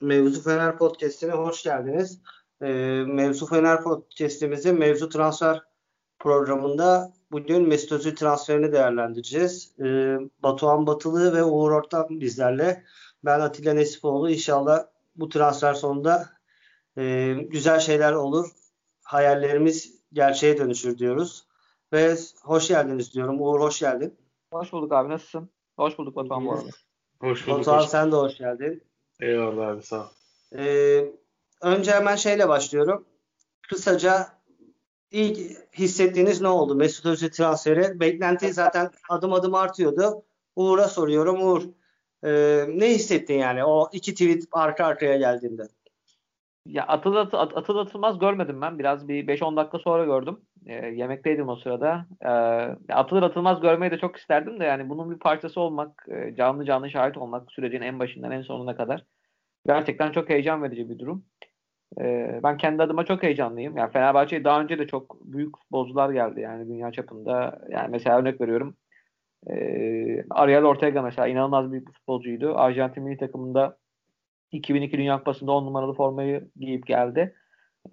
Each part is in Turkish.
Mevzu Fener Podcast'ine hoş geldiniz. Ee, Mevzu Fener Podcast'imizin mevzu transfer programında bugün Mesut Özil transferini değerlendireceğiz. Ee, Batuhan Batılı ve Uğur Ortam bizlerle. Ben Atilla Nesipoğlu. İnşallah bu transfer sonunda e, güzel şeyler olur. Hayallerimiz gerçeğe dönüşür diyoruz. Ve hoş geldiniz diyorum. Uğur hoş geldin. Hoş bulduk abi. Nasılsın? Hoş bulduk Batuhan bu arada. Hoş bulduk. Batuhan hoş. sen de hoş geldin. Eyvallah abi sağ ol. Ee, önce hemen şeyle başlıyorum. Kısaca ilk hissettiğiniz ne oldu? Mesut Özil transferi. Beklenti zaten adım adım artıyordu. Uğur'a soruyorum. Uğur e, ne hissettin yani o iki tweet arka arkaya geldiğinde? Ya atıl, atıl, atıl atılmaz görmedim ben. Biraz bir 5-10 dakika sonra gördüm. E, yemekteydim o sırada. E, atılır atılmaz görmeyi de çok isterdim de yani bunun bir parçası olmak, e, canlı canlı şahit olmak sürecin en başından en sonuna kadar gerçekten çok heyecan verici bir durum. E, ben kendi adıma çok heyecanlıyım. Yani Fenerbahçe'ye daha önce de çok büyük futbolcular geldi yani dünya çapında. Yani mesela örnek veriyorum. E, Ariel Ortega mesela inanılmaz bir futbolcuydu. Arjantin milli takımında 2002 Dünya Kupası'nda 10 numaralı formayı giyip geldi.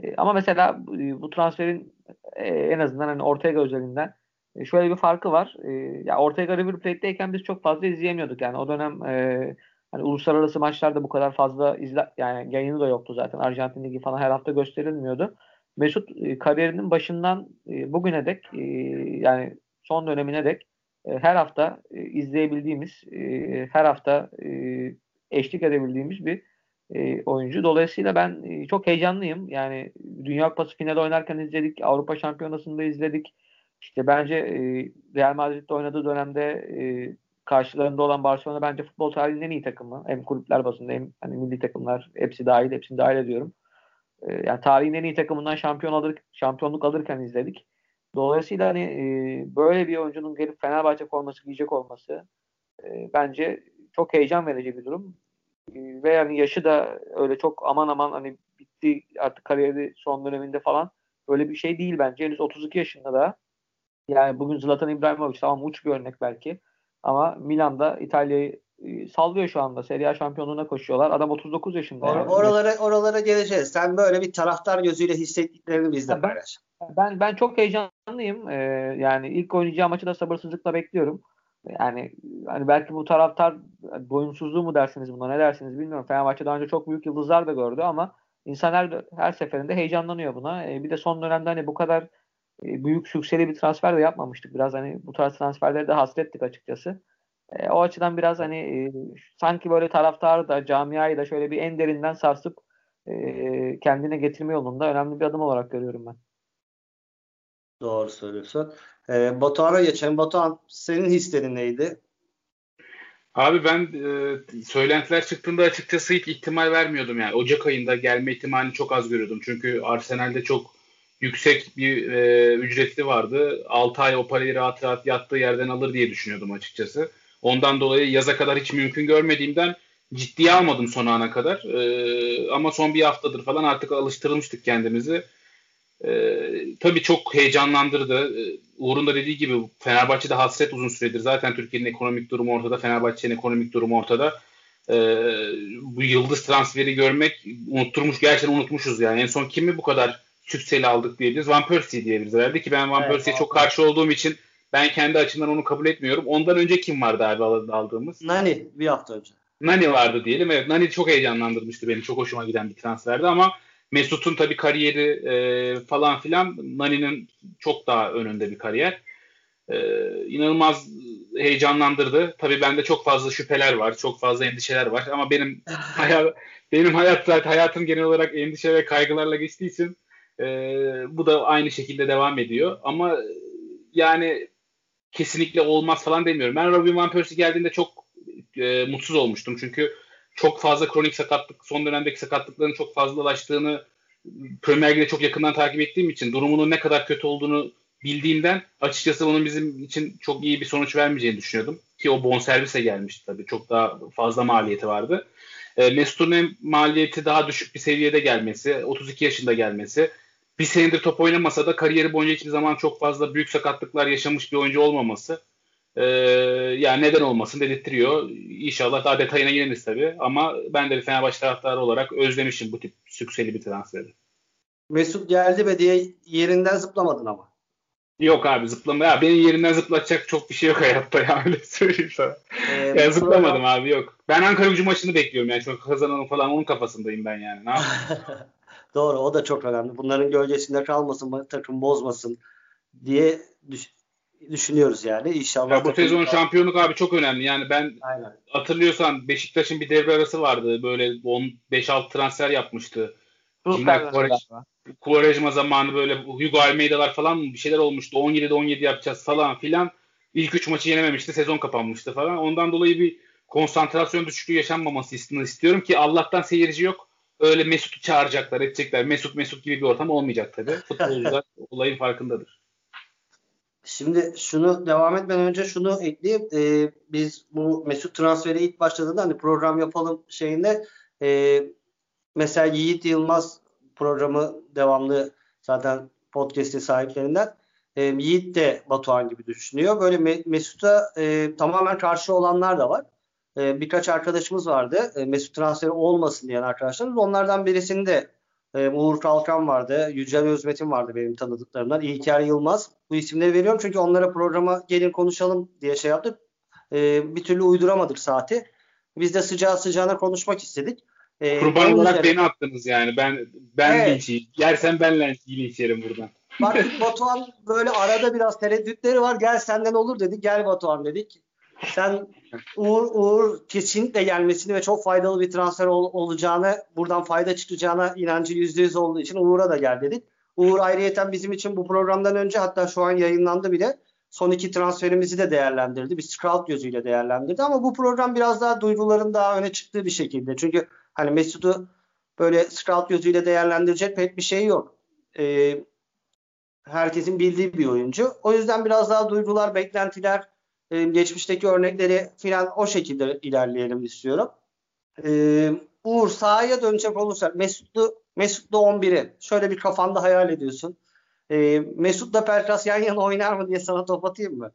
E, ama mesela e, bu transferin e, en azından hani Ortega özelinden e, şöyle bir farkı var. E, ya Ortega River Plate'deyken biz çok fazla izleyemiyorduk yani o dönem e, hani uluslararası maçlarda bu kadar fazla izle yani yayını da yoktu zaten. Arjantin Ligi falan her hafta gösterilmiyordu. Mesut e, kariyerinin başından e, bugüne dek e, yani son dönemine dek e, her hafta e, izleyebildiğimiz, e, her hafta e, eşlik edebildiğimiz bir e, oyuncu. Dolayısıyla ben e, çok heyecanlıyım. Yani Dünya Kupası finali oynarken izledik, Avrupa Şampiyonası'nda izledik. İşte bence e, Real Madrid'de oynadığı dönemde e, karşılarında olan Barcelona bence futbol tarihinin en iyi takımı. Hem kulüpler basında hem hani milli takımlar hepsi dahil, hepsini dahil ediyorum. E, yani tarihin en iyi takımından şampiyon alır, şampiyonluk alırken izledik. Dolayısıyla hani e, böyle bir oyuncunun gelip Fenerbahçe forması giyecek olması e, bence çok heyecan verici bir durum. E, ve yani yaşı da öyle çok aman aman hani bitti artık kariyeri son döneminde falan öyle bir şey değil bence. Henüz 32 yaşında da. Yani bugün Zlatan İbrahimovic tamam uç bir örnek belki. Ama Milan'da İtalya'yı e, sallıyor şu anda. Serie A şampiyonluğuna koşuyorlar. Adam 39 yaşında. Or- yani. Oralara oralara geleceğiz. Sen böyle bir taraftar gözüyle hissettiklerini bizle paylaş. Ben ben çok heyecanlıyım. Ee, yani ilk oynayacağı maçı da sabırsızlıkla bekliyorum. Yani hani belki bu taraftar doyumsuzluğu mu dersiniz buna ne dersiniz bilmiyorum. Fenerbahçe daha önce çok büyük yıldızlar da gördü ama insanlar her seferinde heyecanlanıyor buna. Ee, bir de son dönemde hani bu kadar e, büyük sükseli bir transfer de yapmamıştık. Biraz hani bu tarz transferleri de hasrettik açıkçası. E, o açıdan biraz hani e, sanki böyle taraftarı da camiayı da şöyle bir en derinden sarsıp e, kendine getirme yolunda önemli bir adım olarak görüyorum ben. Doğru söylüyorsun. E, Batuhan'a geçelim. Batuhan senin hislerin neydi? Abi ben e, söylentiler çıktığında açıkçası hiç ihtimal vermiyordum yani. Ocak ayında gelme ihtimalini çok az görüyordum. Çünkü Arsenal'de çok yüksek bir e, ücretli vardı. 6 ay o parayı rahat rahat yattığı yerden alır diye düşünüyordum açıkçası. Ondan dolayı yaza kadar hiç mümkün görmediğimden ciddiye almadım son ana kadar. E, ama son bir haftadır falan artık alıştırılmıştık kendimizi. E, tabii çok heyecanlandırdı. E, Uğur'un da dediği gibi Fenerbahçe'de hasret uzun süredir. Zaten Türkiye'nin ekonomik durumu ortada. Fenerbahçe'nin ekonomik durumu ortada. E, bu yıldız transferi görmek unutturmuş. Gerçekten unutmuşuz yani. En son kimi bu kadar Sükseli aldık diyebiliriz. Van Persie diyebiliriz herhalde ki ben Van evet, Persie'ye çok karşı olduğum için ben kendi açımdan onu kabul etmiyorum. Ondan önce kim vardı abi aldığımız? Nani bir hafta önce. Nani vardı diyelim. Evet Nani çok heyecanlandırmıştı beni. Çok hoşuma giden bir transferdi ama Mesut'un tabii kariyeri e, falan filan Nani'nin çok daha önünde bir kariyer. E, inanılmaz heyecanlandırdı. Tabii bende çok fazla şüpheler var, çok fazla endişeler var ama benim hayat benim hayat zaten hayatım genel olarak endişe ve kaygılarla geçtiği için e, bu da aynı şekilde devam ediyor. Ama yani kesinlikle olmaz falan demiyorum. Ben Robin Van Persie geldiğinde çok e, mutsuz olmuştum. Çünkü çok fazla kronik sakatlık, son dönemdeki sakatlıkların çok fazlalaştığını Premier Lig'de çok yakından takip ettiğim için durumunun ne kadar kötü olduğunu bildiğimden açıkçası bunun bizim için çok iyi bir sonuç vermeyeceğini düşünüyordum. Ki o bonservise gelmişti tabii. Çok daha fazla maliyeti vardı. E, Mesut'un maliyeti daha düşük bir seviyede gelmesi, 32 yaşında gelmesi, bir senedir top oynamasa da kariyeri boyunca hiçbir zaman çok fazla büyük sakatlıklar yaşamış bir oyuncu olmaması e, yani neden olmasın dedirtiyor. İnşallah daha detayına gireriz tabii ama ben de bir Fenerbahçe taraftarı olarak özlemişim bu tip sükseli bir transferi. Mesut geldi ve diye yerinden zıplamadın ama. Yok abi zıplama. Ya benim yerimden zıplatacak çok bir şey yok hayatta ya öyle söyleyeyim sana. Ee, ya zıplamadım abi yok. Ben Ankara gücü maçını bekliyorum yani. Çok kazanalım falan onun kafasındayım ben yani. Ne Doğru o da çok önemli. Bunların gölgesinde kalmasın, takım bozmasın diye düş- düşünüyoruz yani. İnşallah. Ya bu sezon şampiyonluk abi çok önemli. Yani ben Aynen. hatırlıyorsan Beşiktaş'ın bir devre arası vardı. Böyle 5-6 transfer yapmıştı. Quaresma zamanı böyle Hugo Almeida'lar falan bir şeyler olmuştu. 17'de 17 yapacağız falan filan. İlk 3 maçı yenememişti. Sezon kapanmıştı falan. Ondan dolayı bir konsantrasyon düşüklüğü yaşanmaması istiyorum ki Allah'tan seyirci yok. Öyle Mesut'u çağıracaklar, edecekler. Mesut Mesut gibi bir ortam olmayacak tabii. Futbolcular olayın farkındadır. Şimdi şunu devam etmeden önce şunu ekleyeyim. Ee, biz bu Mesut transferi ilk başladığında hani program yapalım şeyinde e, mesela Yiğit Yılmaz programı devamlı zaten podcast'e sahiplerinden. E, Yiğit de Batuhan gibi düşünüyor. Böyle Me- Mesut'a e, tamamen karşı olanlar da var. E, birkaç arkadaşımız vardı. E, Mesut transferi olmasın diyen arkadaşlarımız. Onlardan birisini de e, Uğur Kalkan vardı. Yücel Özmetin vardı benim tanıdıklarımdan. İlker Yılmaz. Bu isimleri veriyorum çünkü onlara programa gelin konuşalım diye şey yaptık. E, bir türlü uyduramadık saati. Biz de sıcağı sıcağına konuşmak istedik. E, Kurban olarak üzere... beni attınız yani. Ben ben evet. linçiyim. Yersen ben linç yerim buradan. Baktık Batuhan böyle arada biraz tereddütleri var. Gel senden olur dedik. Gel Batuhan dedik. Sen Uğur, Uğur kesinlikle gelmesini ve çok faydalı bir transfer ol, olacağını, buradan fayda çıkacağına inancı %100 olduğu için Uğur'a da gel dedik. Uğur ayrıyeten bizim için bu programdan önce hatta şu an yayınlandı bile son iki transferimizi de değerlendirdi. Bir scout gözüyle değerlendirdi ama bu program biraz daha duyguların daha öne çıktığı bir şekilde. Çünkü hani Mesut'u böyle scout gözüyle değerlendirecek pek bir şey yok. Ee, herkesin bildiği bir oyuncu. O yüzden biraz daha duygular, beklentiler, e, geçmişteki örnekleri filan o şekilde ilerleyelim istiyorum. E, Uğur sahaya dönecek olursak Mesutlu Mesutlu 11'i şöyle bir kafanda hayal ediyorsun. E, Mesut'la Pelkas yan yana oynar mı diye sana top atayım mı?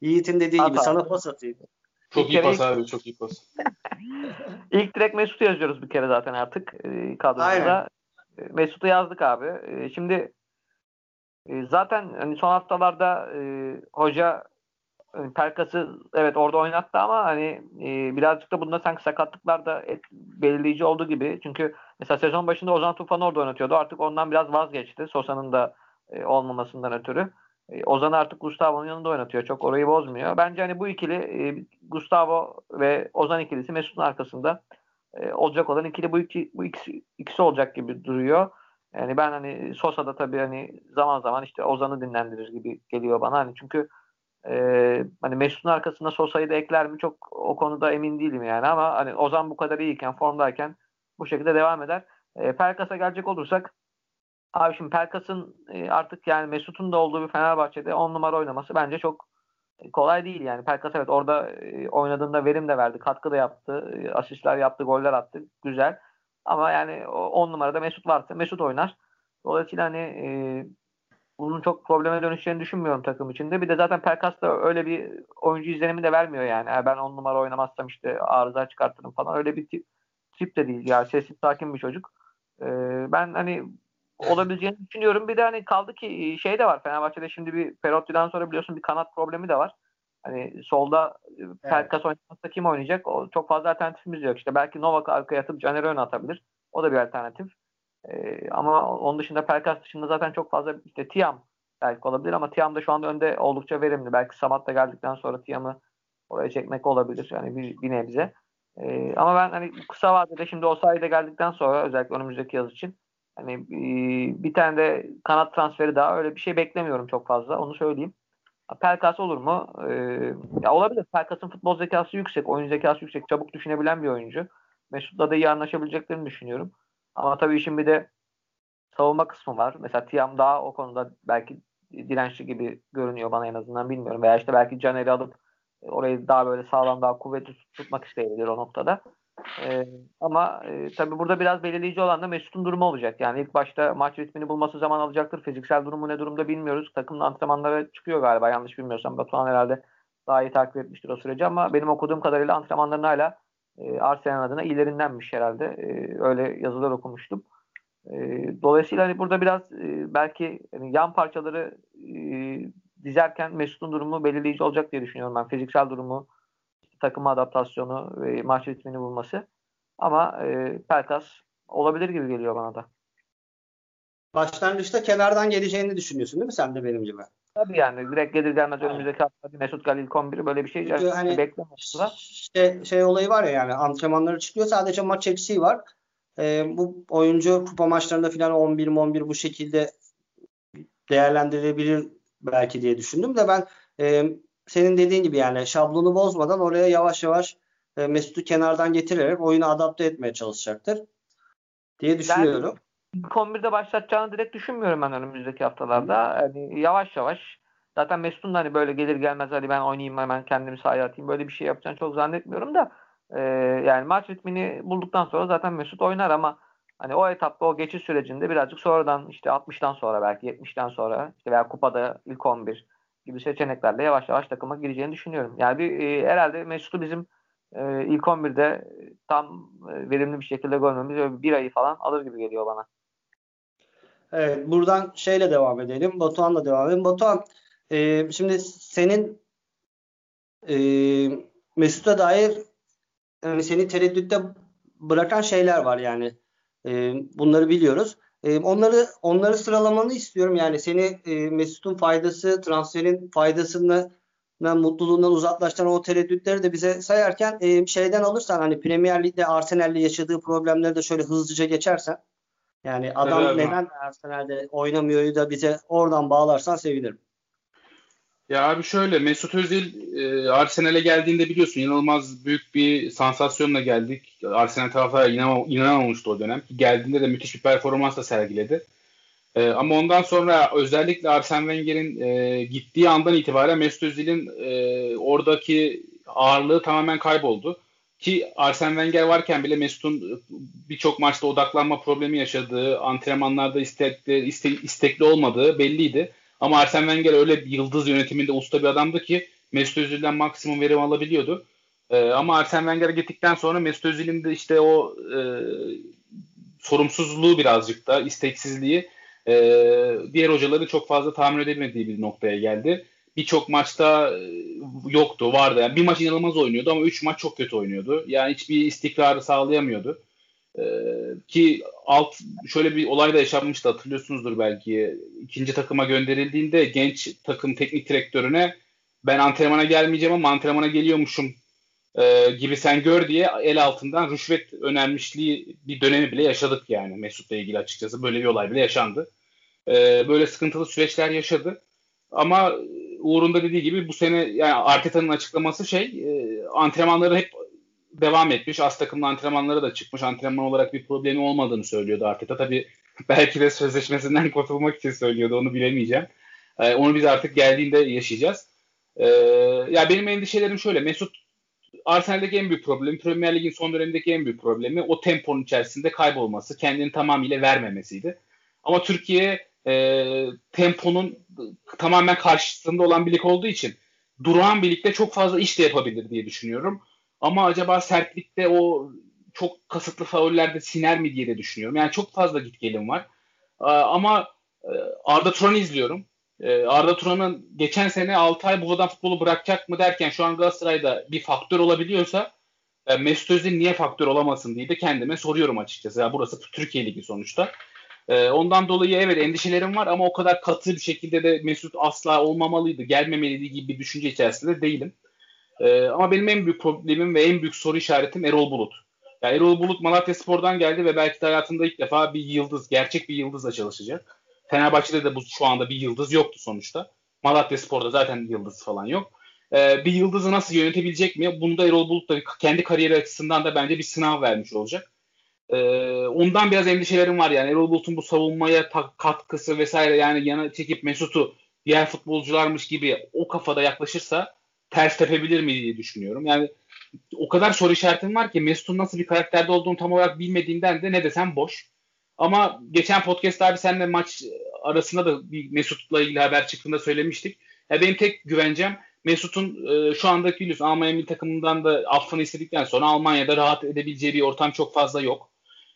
Yiğit'in dediği At gibi abi. sana pas atayım. Çok iyi pas abi çok iyi pas. İlk direkt Mesut'u yazıyoruz bir kere zaten artık e, kadromuza. E, Mesut'u yazdık abi. E, şimdi e, zaten hani son haftalarda e, hoca Pelkas'ı evet orada oynattı ama hani e, birazcık da bunda sanki sakatlıklar da et, belirleyici olduğu gibi. Çünkü mesela sezon başında Ozan Tufan'ı orada oynatıyordu. Artık ondan biraz vazgeçti. Sosa'nın da e, olmamasından ötürü. E, Ozan artık Gustavo'nun yanında oynatıyor. Çok orayı bozmuyor. Bence hani bu ikili e, Gustavo ve Ozan ikilisi Mesut'un arkasında e, olacak olan ikili bu, iki, bu ikisi, ikisi olacak gibi duruyor. Yani ben hani Sosa'da tabii hani zaman zaman işte Ozan'ı dinlendirir gibi geliyor bana. Hani çünkü ee, hani Mesut'un arkasında Sosa'yı da ekler mi çok o konuda emin değilim yani ama hani Ozan bu kadar iyiyken formdayken bu şekilde devam eder. E, Pelkas'a gelecek olursak abi şimdi Pelkas'ın e, artık yani Mesut'un da olduğu bir Fenerbahçe'de 10 numara oynaması bence çok kolay değil yani. Pelkas evet orada e, oynadığında verim de verdi, katkı da yaptı, e, asistler yaptı, goller attı. Güzel. Ama yani 10 numarada Mesut varsa Mesut oynar. Dolayısıyla hani e, bunun çok probleme dönüşeceğini düşünmüyorum takım içinde. Bir de zaten Pelkas da öyle bir oyuncu izlenimi de vermiyor yani. yani ben on numara oynamazsam işte arıza çıkartırım falan. Öyle bir tip, tip de değil. Yani sessiz sakin bir çocuk. Ee, ben hani olabileceğini düşünüyorum. Bir de hani kaldı ki şey de var. Fenerbahçe'de şimdi bir Perotti'den sonra biliyorsun bir kanat problemi de var. Hani solda evet. Pelkas oynamazsa kim oynayacak? O, çok fazla alternatifimiz yok. İşte belki Novak arkaya atıp Caner'i ön atabilir. O da bir alternatif. E, ama onun dışında Pelkas dışında zaten çok fazla işte Tiam belki olabilir ama Tiam da şu anda önde oldukça verimli. Belki Samat da geldikten sonra Tiam'ı oraya çekmek olabilir. Yani bir, bir nebze. E, ama ben hani kısa vadede şimdi o sayede geldikten sonra özellikle önümüzdeki yaz için hani bir, bir tane de kanat transferi daha öyle bir şey beklemiyorum çok fazla. Onu söyleyeyim. Pelkas olur mu? Ee, ya olabilir. Pelkas'ın futbol zekası yüksek, oyun zekası yüksek, çabuk düşünebilen bir oyuncu. Mesut'la da iyi anlaşabileceklerini düşünüyorum. Ama tabii işin bir de savunma kısmı var. Mesela Tiam daha o konuda belki dirençli gibi görünüyor bana en azından bilmiyorum. Veya işte belki Caner'i alıp orayı daha böyle sağlam daha kuvvetli tutmak isteyebilir o noktada. E, ama e, tabii burada biraz belirleyici olan da Mesut'un durumu olacak. Yani ilk başta maç ritmini bulması zaman alacaktır. Fiziksel durumu ne durumda bilmiyoruz. Takımın antrenmanlara çıkıyor galiba yanlış bilmiyorsam. Batuhan herhalde daha iyi takip etmiştir o süreci ama benim okuduğum kadarıyla antrenmanların hala e, Arsenal adına ilerindenmiş herhalde. E, öyle yazılar okumuştum. E, dolayısıyla hani burada biraz e, belki yani yan parçaları e, dizerken Mesut'un durumu belirleyici olacak diye düşünüyorum ben. Fiziksel durumu, takım adaptasyonu ve maç ritmini bulması. Ama e, Pelkas olabilir gibi geliyor bana da. Başlangıçta kenardan geleceğini düşünüyorsun değil mi sen de benim gibi? Tabii yani direkt gelir gelmez önümüzdeki hafta Mesut Galil 11 böyle bir şey Çünkü hani beklemiyorlar. Şey, şey olayı var ya yani antrenmanları çıkıyor sadece maç eksiği var. Ee, bu oyuncu kupa maçlarında falan 11 11 bu şekilde değerlendirilebilir belki diye düşündüm de ben e, senin dediğin gibi yani şablonu bozmadan oraya yavaş yavaş e, Mesut'u kenardan getirerek oyunu adapte etmeye çalışacaktır diye düşünüyorum. Ben 11'de başlatacağını direkt düşünmüyorum ben önümüzdeki haftalarda. Yani yavaş yavaş zaten Mesut'un hani böyle gelir gelmez hadi ben oynayayım hemen kendimi sahaya atayım böyle bir şey yapacağını çok zannetmiyorum da e, yani maç ritmini bulduktan sonra zaten Mesut oynar ama hani o etapta o geçiş sürecinde birazcık sonradan işte 60'tan sonra belki 70'ten sonra işte veya kupada ilk 11 gibi seçeneklerle yavaş yavaş takıma gireceğini düşünüyorum. Yani bir, e, herhalde Mesut'u bizim e, ilk 11'de tam e, verimli bir şekilde görmemiz bir ayı falan alır gibi geliyor bana. Evet, buradan şeyle devam edelim. Batuhan'la devam edelim. Batuhan e, şimdi senin e, Mesut'a dair yani seni tereddütte bırakan şeyler var yani. E, bunları biliyoruz. E, onları onları sıralamanı istiyorum. Yani seni e, Mesut'un faydası, transferin faydasını mutluluğundan uzaklaştıran o tereddütleri de bize sayarken e, şeyden alırsan hani Premier Lig'de Arsenal'le yaşadığı problemleri de şöyle hızlıca geçersen yani adam evet, neden Arsenal'de oynamıyor da bize oradan bağlarsan sevinirim. Ya abi şöyle Mesut Özil e, Arsenal'e geldiğinde biliyorsun inanılmaz büyük bir sansasyonla geldik. Arsenal taraftarı inan, inanamamıştı o dönem. Geldiğinde de müthiş bir performans da sergiledi. E, ama ondan sonra özellikle Arsene Wenger'in e, gittiği andan itibaren Mesut Özil'in e, oradaki ağırlığı tamamen kayboldu. Ki Arsene Wenger varken bile Mesut'un birçok maçta odaklanma problemi yaşadığı, antrenmanlarda istekli, iste, istekli olmadığı belliydi. Ama Arsene Wenger öyle bir yıldız yönetiminde usta bir adamdı ki Mesut Özil'den maksimum verim alabiliyordu. Ee, ama Arsene Wenger gittikten sonra Mesut Özil'in de işte o e, sorumsuzluğu birazcık da isteksizliği e, diğer hocaların çok fazla tahmin edemediği bir noktaya geldi. Birçok maçta e, yoktu, vardı. Yani bir maç inanılmaz oynuyordu ama üç maç çok kötü oynuyordu. Yani hiçbir istikrarı sağlayamıyordu. Ee, ki alt şöyle bir olay da yaşanmıştı hatırlıyorsunuzdur belki. İkinci takıma gönderildiğinde genç takım teknik direktörüne ben antrenmana gelmeyeceğim ama antrenmana geliyormuşum e, gibi sen gör diye el altından rüşvet önermişliği bir dönemi bile yaşadık yani Mesut'la ilgili açıkçası. Böyle bir olay bile yaşandı. E, böyle sıkıntılı süreçler yaşadı. Ama Uğur'un dediği gibi bu sene yani Arteta'nın açıklaması şey e, antrenmanları hep devam etmiş. Az takımlı antrenmanlara da çıkmış. Antrenman olarak bir problemi olmadığını söylüyordu Arteta. Tabii belki de sözleşmesinden kurtulmak için söylüyordu. Onu bilemeyeceğim. Ee, onu biz artık geldiğinde yaşayacağız. Ee, ya benim endişelerim şöyle. Mesut Arsenal'deki en büyük problemi, Premier Lig'in son dönemindeki en büyük problemi o temponun içerisinde kaybolması, kendini tamamıyla vermemesiydi. Ama Türkiye e, temponun tamamen karşısında olan bir lig olduğu için durağan birlikte çok fazla iş de yapabilir diye düşünüyorum. Ama acaba sertlikte o çok kasıtlı faullerde siner mi diye de düşünüyorum. Yani çok fazla git gelin var. Ama e, Arda Turan'ı izliyorum. E, Arda Turan'ın geçen sene 6 ay buradan futbolu bırakacak mı derken şu an Galatasaray'da bir faktör olabiliyorsa e, Mesut Özil niye faktör olamasın diye de kendime soruyorum açıkçası. Yani burası Türkiye Ligi sonuçta. Ondan dolayı evet endişelerim var ama o kadar katı bir şekilde de Mesut asla olmamalıydı, gelmemeliydi gibi bir düşünce içerisinde değilim. Ee, ama benim en büyük problemim ve en büyük soru işaretim Erol Bulut. Yani Erol Bulut Malatya Spor'dan geldi ve belki de hayatında ilk defa bir yıldız, gerçek bir yıldızla çalışacak. Fenerbahçe'de de bu şu anda bir yıldız yoktu sonuçta. Malatya Spor'da zaten yıldız falan yok. Ee, bir yıldızı nasıl yönetebilecek mi? Bunu da Erol Bulut da kendi kariyeri açısından da bence bir sınav vermiş olacak. Ee, ondan biraz endişelerim var yani. Erol Bulut'un bu savunmaya katkısı vesaire yani yana çekip Mesut'u diğer futbolcularmış gibi o kafada yaklaşırsa ters tepebilir mi diye düşünüyorum. Yani o kadar soru işaretim var ki Mesut'un nasıl bir karakterde olduğunu tam olarak bilmediğimden de ne desem boş. Ama geçen podcast abi seninle maç arasında da bir Mesut'la ilgili haber çıktığında söylemiştik. Ya benim tek güvencem Mesut'un e, şu andaki biliyorsun Almanya milli takımından da affını istedikten sonra Almanya'da rahat edebileceği bir ortam çok fazla yok.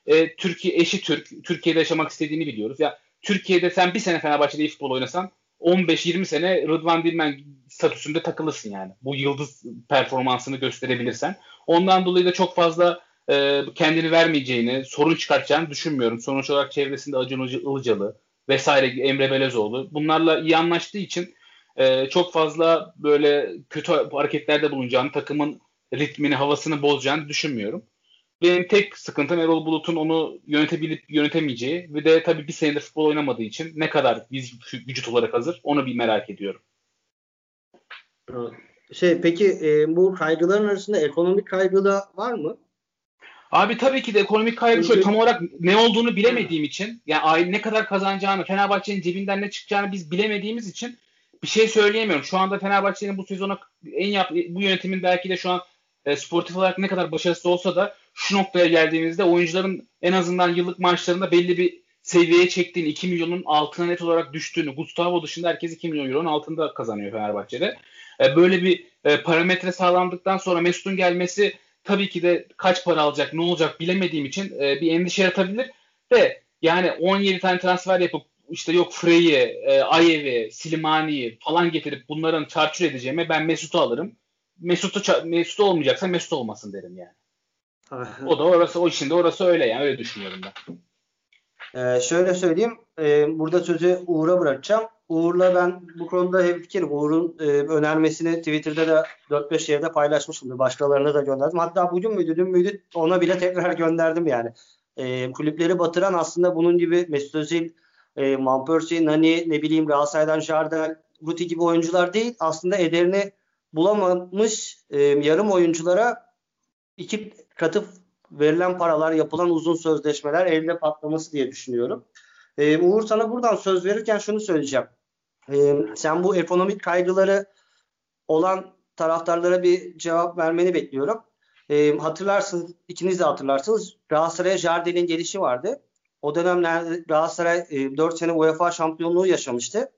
E, Türkiye eşi Türk. Türkiye'de yaşamak istediğini biliyoruz. Ya Türkiye'de sen bir sene Fenerbahçe'de futbol oynasan 15-20 sene Rıdvan Dilmen statüsünde takılırsın yani. Bu yıldız performansını gösterebilirsen. Ondan dolayı da çok fazla e, kendini vermeyeceğini, sorun çıkartacağını düşünmüyorum. Sonuç olarak çevresinde Acun Ilıcalı vesaire Emre Belezoğlu bunlarla iyi anlaştığı için e, çok fazla böyle kötü hareketlerde bulunacağını, takımın ritmini, havasını bozacağını düşünmüyorum. Benim tek sıkıntım Erol Bulut'un onu yönetebilip yönetemeyeceği ve de tabii bir senedir futbol oynamadığı için ne kadar biz vücut olarak hazır onu bir merak ediyorum. Şey peki e, bu kaygıların arasında ekonomik kaygı da var mı? Abi tabii ki de ekonomik kaygı şöyle tam olarak ne olduğunu bilemediğim için yani ne kadar kazanacağını, Fenerbahçe'nin cebinden ne çıkacağını biz bilemediğimiz için bir şey söyleyemiyorum. Şu anda Fenerbahçe'nin bu sezona en yap bu yönetimin belki de şu an e, sportif olarak ne kadar başarısız olsa da şu noktaya geldiğimizde oyuncuların en azından yıllık maaşlarında belli bir seviyeye çektiğini, 2 milyonun altına net olarak düştüğünü, Gustavo dışında herkes 2 milyon euronun altında kazanıyor Fenerbahçe'de. E, böyle bir e, parametre sağlandıktan sonra Mesut'un gelmesi tabii ki de kaç para alacak, ne olacak bilemediğim için e, bir endişe yaratabilir. De yani 17 tane transfer yapıp işte yok Frey'i, e, Ayev'i, Silimani'yi falan getirip bunların çarçur edeceğime ben Mesut'u alırım. Mesut'u Mesut olmayacaksa Mesut olmasın derim yani. O da orası o işinde orası öyle yani öyle düşünüyorum ben. Ee, şöyle söyleyeyim. E, burada sözü Uğur'a bırakacağım. Uğur'la ben bu konuda hemfikirim. Uğur'un e, önermesini Twitter'da da 4-5 yerde paylaşmışımdır. Başkalarına da gönderdim. Hatta bugün müydü dün müydü ona bile tekrar gönderdim yani. E, kulüpleri batıran aslında bunun gibi Mesut Özil, e, Van Nani, ne bileyim Galatasaray'dan Jardel, Ruti gibi oyuncular değil. Aslında ederini bulamamış e, yarım oyunculara iki katı verilen paralar, yapılan uzun sözleşmeler elde patlaması diye düşünüyorum. E, Uğur sana buradan söz verirken şunu söyleyeceğim. E, sen bu ekonomik kaygıları olan taraftarlara bir cevap vermeni bekliyorum. E, hatırlarsınız, ikiniz de hatırlarsınız. Galatasaray'a Jardel'in gelişi vardı. O dönemlerde Galatasaray e, 4 sene UEFA şampiyonluğu yaşamıştı.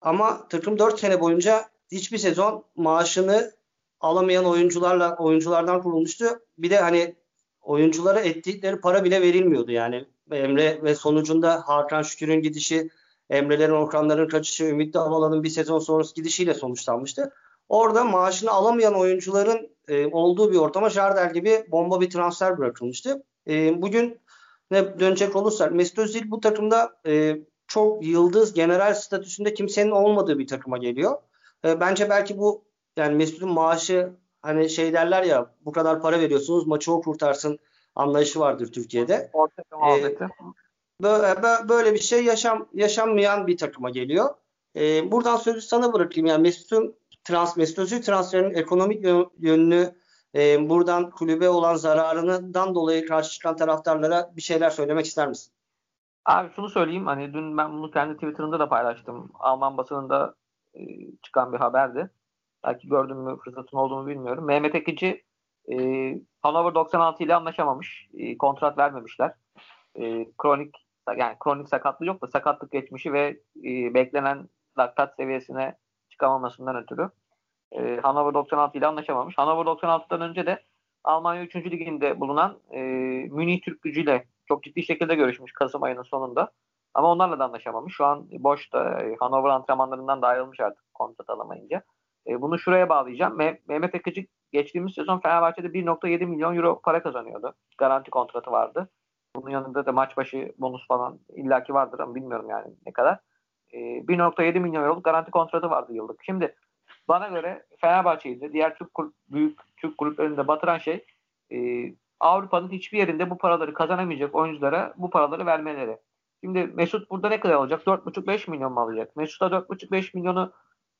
Ama takım 4 sene boyunca hiçbir sezon maaşını alamayan oyuncularla oyunculardan kurulmuştu. Bir de hani oyunculara ettikleri para bile verilmiyordu yani. Emre ve sonucunda Hakan Şükür'ün gidişi, Emre'lerin, Okanların kaçışı, Ümit Davalan'ın bir sezon sonrası gidişiyle sonuçlanmıştı. Orada maaşını alamayan oyuncuların e, olduğu bir ortama Jardel gibi bomba bir transfer bırakılmıştı. E, bugün ne dönecek olursak Mesut Özil bu takımda e, çok yıldız general statüsünde kimsenin olmadığı bir takıma geliyor. E, bence belki bu yani Mesut'un maaşı hani şey derler ya bu kadar para veriyorsunuz maçı o kurtarsın anlayışı vardır Türkiye'de. Ee, böyle, böyle bir şey yaşam yaşanmayan bir takıma geliyor. Ee, buradan sözü sana bırakayım. Yani Mesut'un trans, Mesut Özil transferinin ekonomik yönünü e, buradan kulübe olan zararından dolayı karşı çıkan taraftarlara bir şeyler söylemek ister misin? Abi şunu söyleyeyim hani dün ben bunu kendi Twitter'ımda da paylaştım. Alman basınında e, çıkan bir haberdi. Belki gördün mü fırsatın olduğunu bilmiyorum. Mehmet Ekici e, Hanover 96 ile anlaşamamış. E, kontrat vermemişler. E, kronik yani kronik sakatlığı yok da sakatlık geçmişi ve e, beklenen laktat seviyesine çıkamamasından ötürü e, Hanover 96 ile anlaşamamış. Hanover 96'dan önce de Almanya 3. liginde bulunan e, Münih Türk gücüyle çok ciddi şekilde görüşmüş Kasım ayının sonunda. Ama onlarla da anlaşamamış. Şu an boşta. E, Hanover antrenmanlarından da ayrılmış artık kontrat alamayınca. E, bunu şuraya bağlayacağım. Mehmet Akıcı geçtiğimiz sezon Fenerbahçe'de 1.7 milyon euro para kazanıyordu. Garanti kontratı vardı. Bunun yanında da maç başı bonus falan illaki vardır ama bilmiyorum yani ne kadar. E, 1.7 milyon euroluk garanti kontratı vardı yıllık. Şimdi bana göre Fenerbahçe'yi de diğer Türk kulüp, büyük Türk kulüplerinde batıran şey e, Avrupa'nın hiçbir yerinde bu paraları kazanamayacak oyunculara bu paraları vermeleri. Şimdi Mesut burada ne kadar alacak? 4.5-5 milyon mu alacak? Mesut'a 4.5-5 milyonu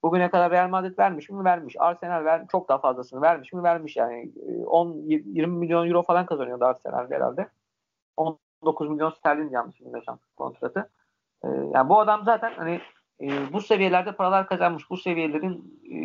Bugüne kadar Real Madrid vermiş mi? Vermiş. Arsenal ver, çok daha fazlasını vermiş mi? Vermiş yani. 10 ee, 20 milyon euro falan kazanıyordu Arsenal herhalde. 19 milyon sterlin yanlış bilmiyorsam kontratı. Ee, yani bu adam zaten hani e, bu seviyelerde paralar kazanmış. Bu seviyelerin e,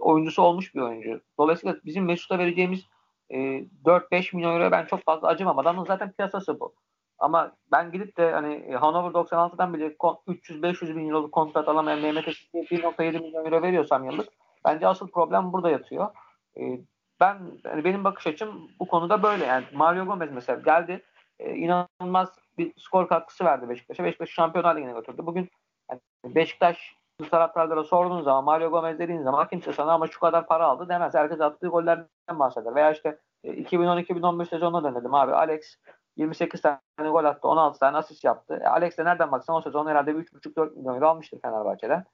oyuncusu olmuş bir oyuncu. Dolayısıyla bizim Mesut'a vereceğimiz e, 4-5 milyon euro ben çok fazla acımam. Adamın zaten piyasası bu. Ama ben gidip de hani Hanover 96'dan bile 300-500 bin euroluk kontrat alamayan Mehmet Eşit'e 1.7 milyon euro veriyorsam yıllık bence asıl problem burada yatıyor. E, ben yani benim bakış açım bu konuda böyle. Yani Mario Gomez mesela geldi e, inanılmaz bir skor katkısı verdi Beşiktaş'a. Beşiktaş Şampiyonlar Ligi'ne götürdü. Bugün yani Beşiktaş taraftarlara sorduğun zaman Mario Gomez dediğin zaman kimse sana ama şu kadar para aldı demez. Herkes attığı gollerden bahseder. Veya işte 2010-2011 e, sezonuna dönelim abi. Alex 28 tane gol attı. 16 tane asist yaptı. E, Alex de nereden baksan o sezon herhalde 3,5-4 milyon euro almıştır Fenerbahçe'den.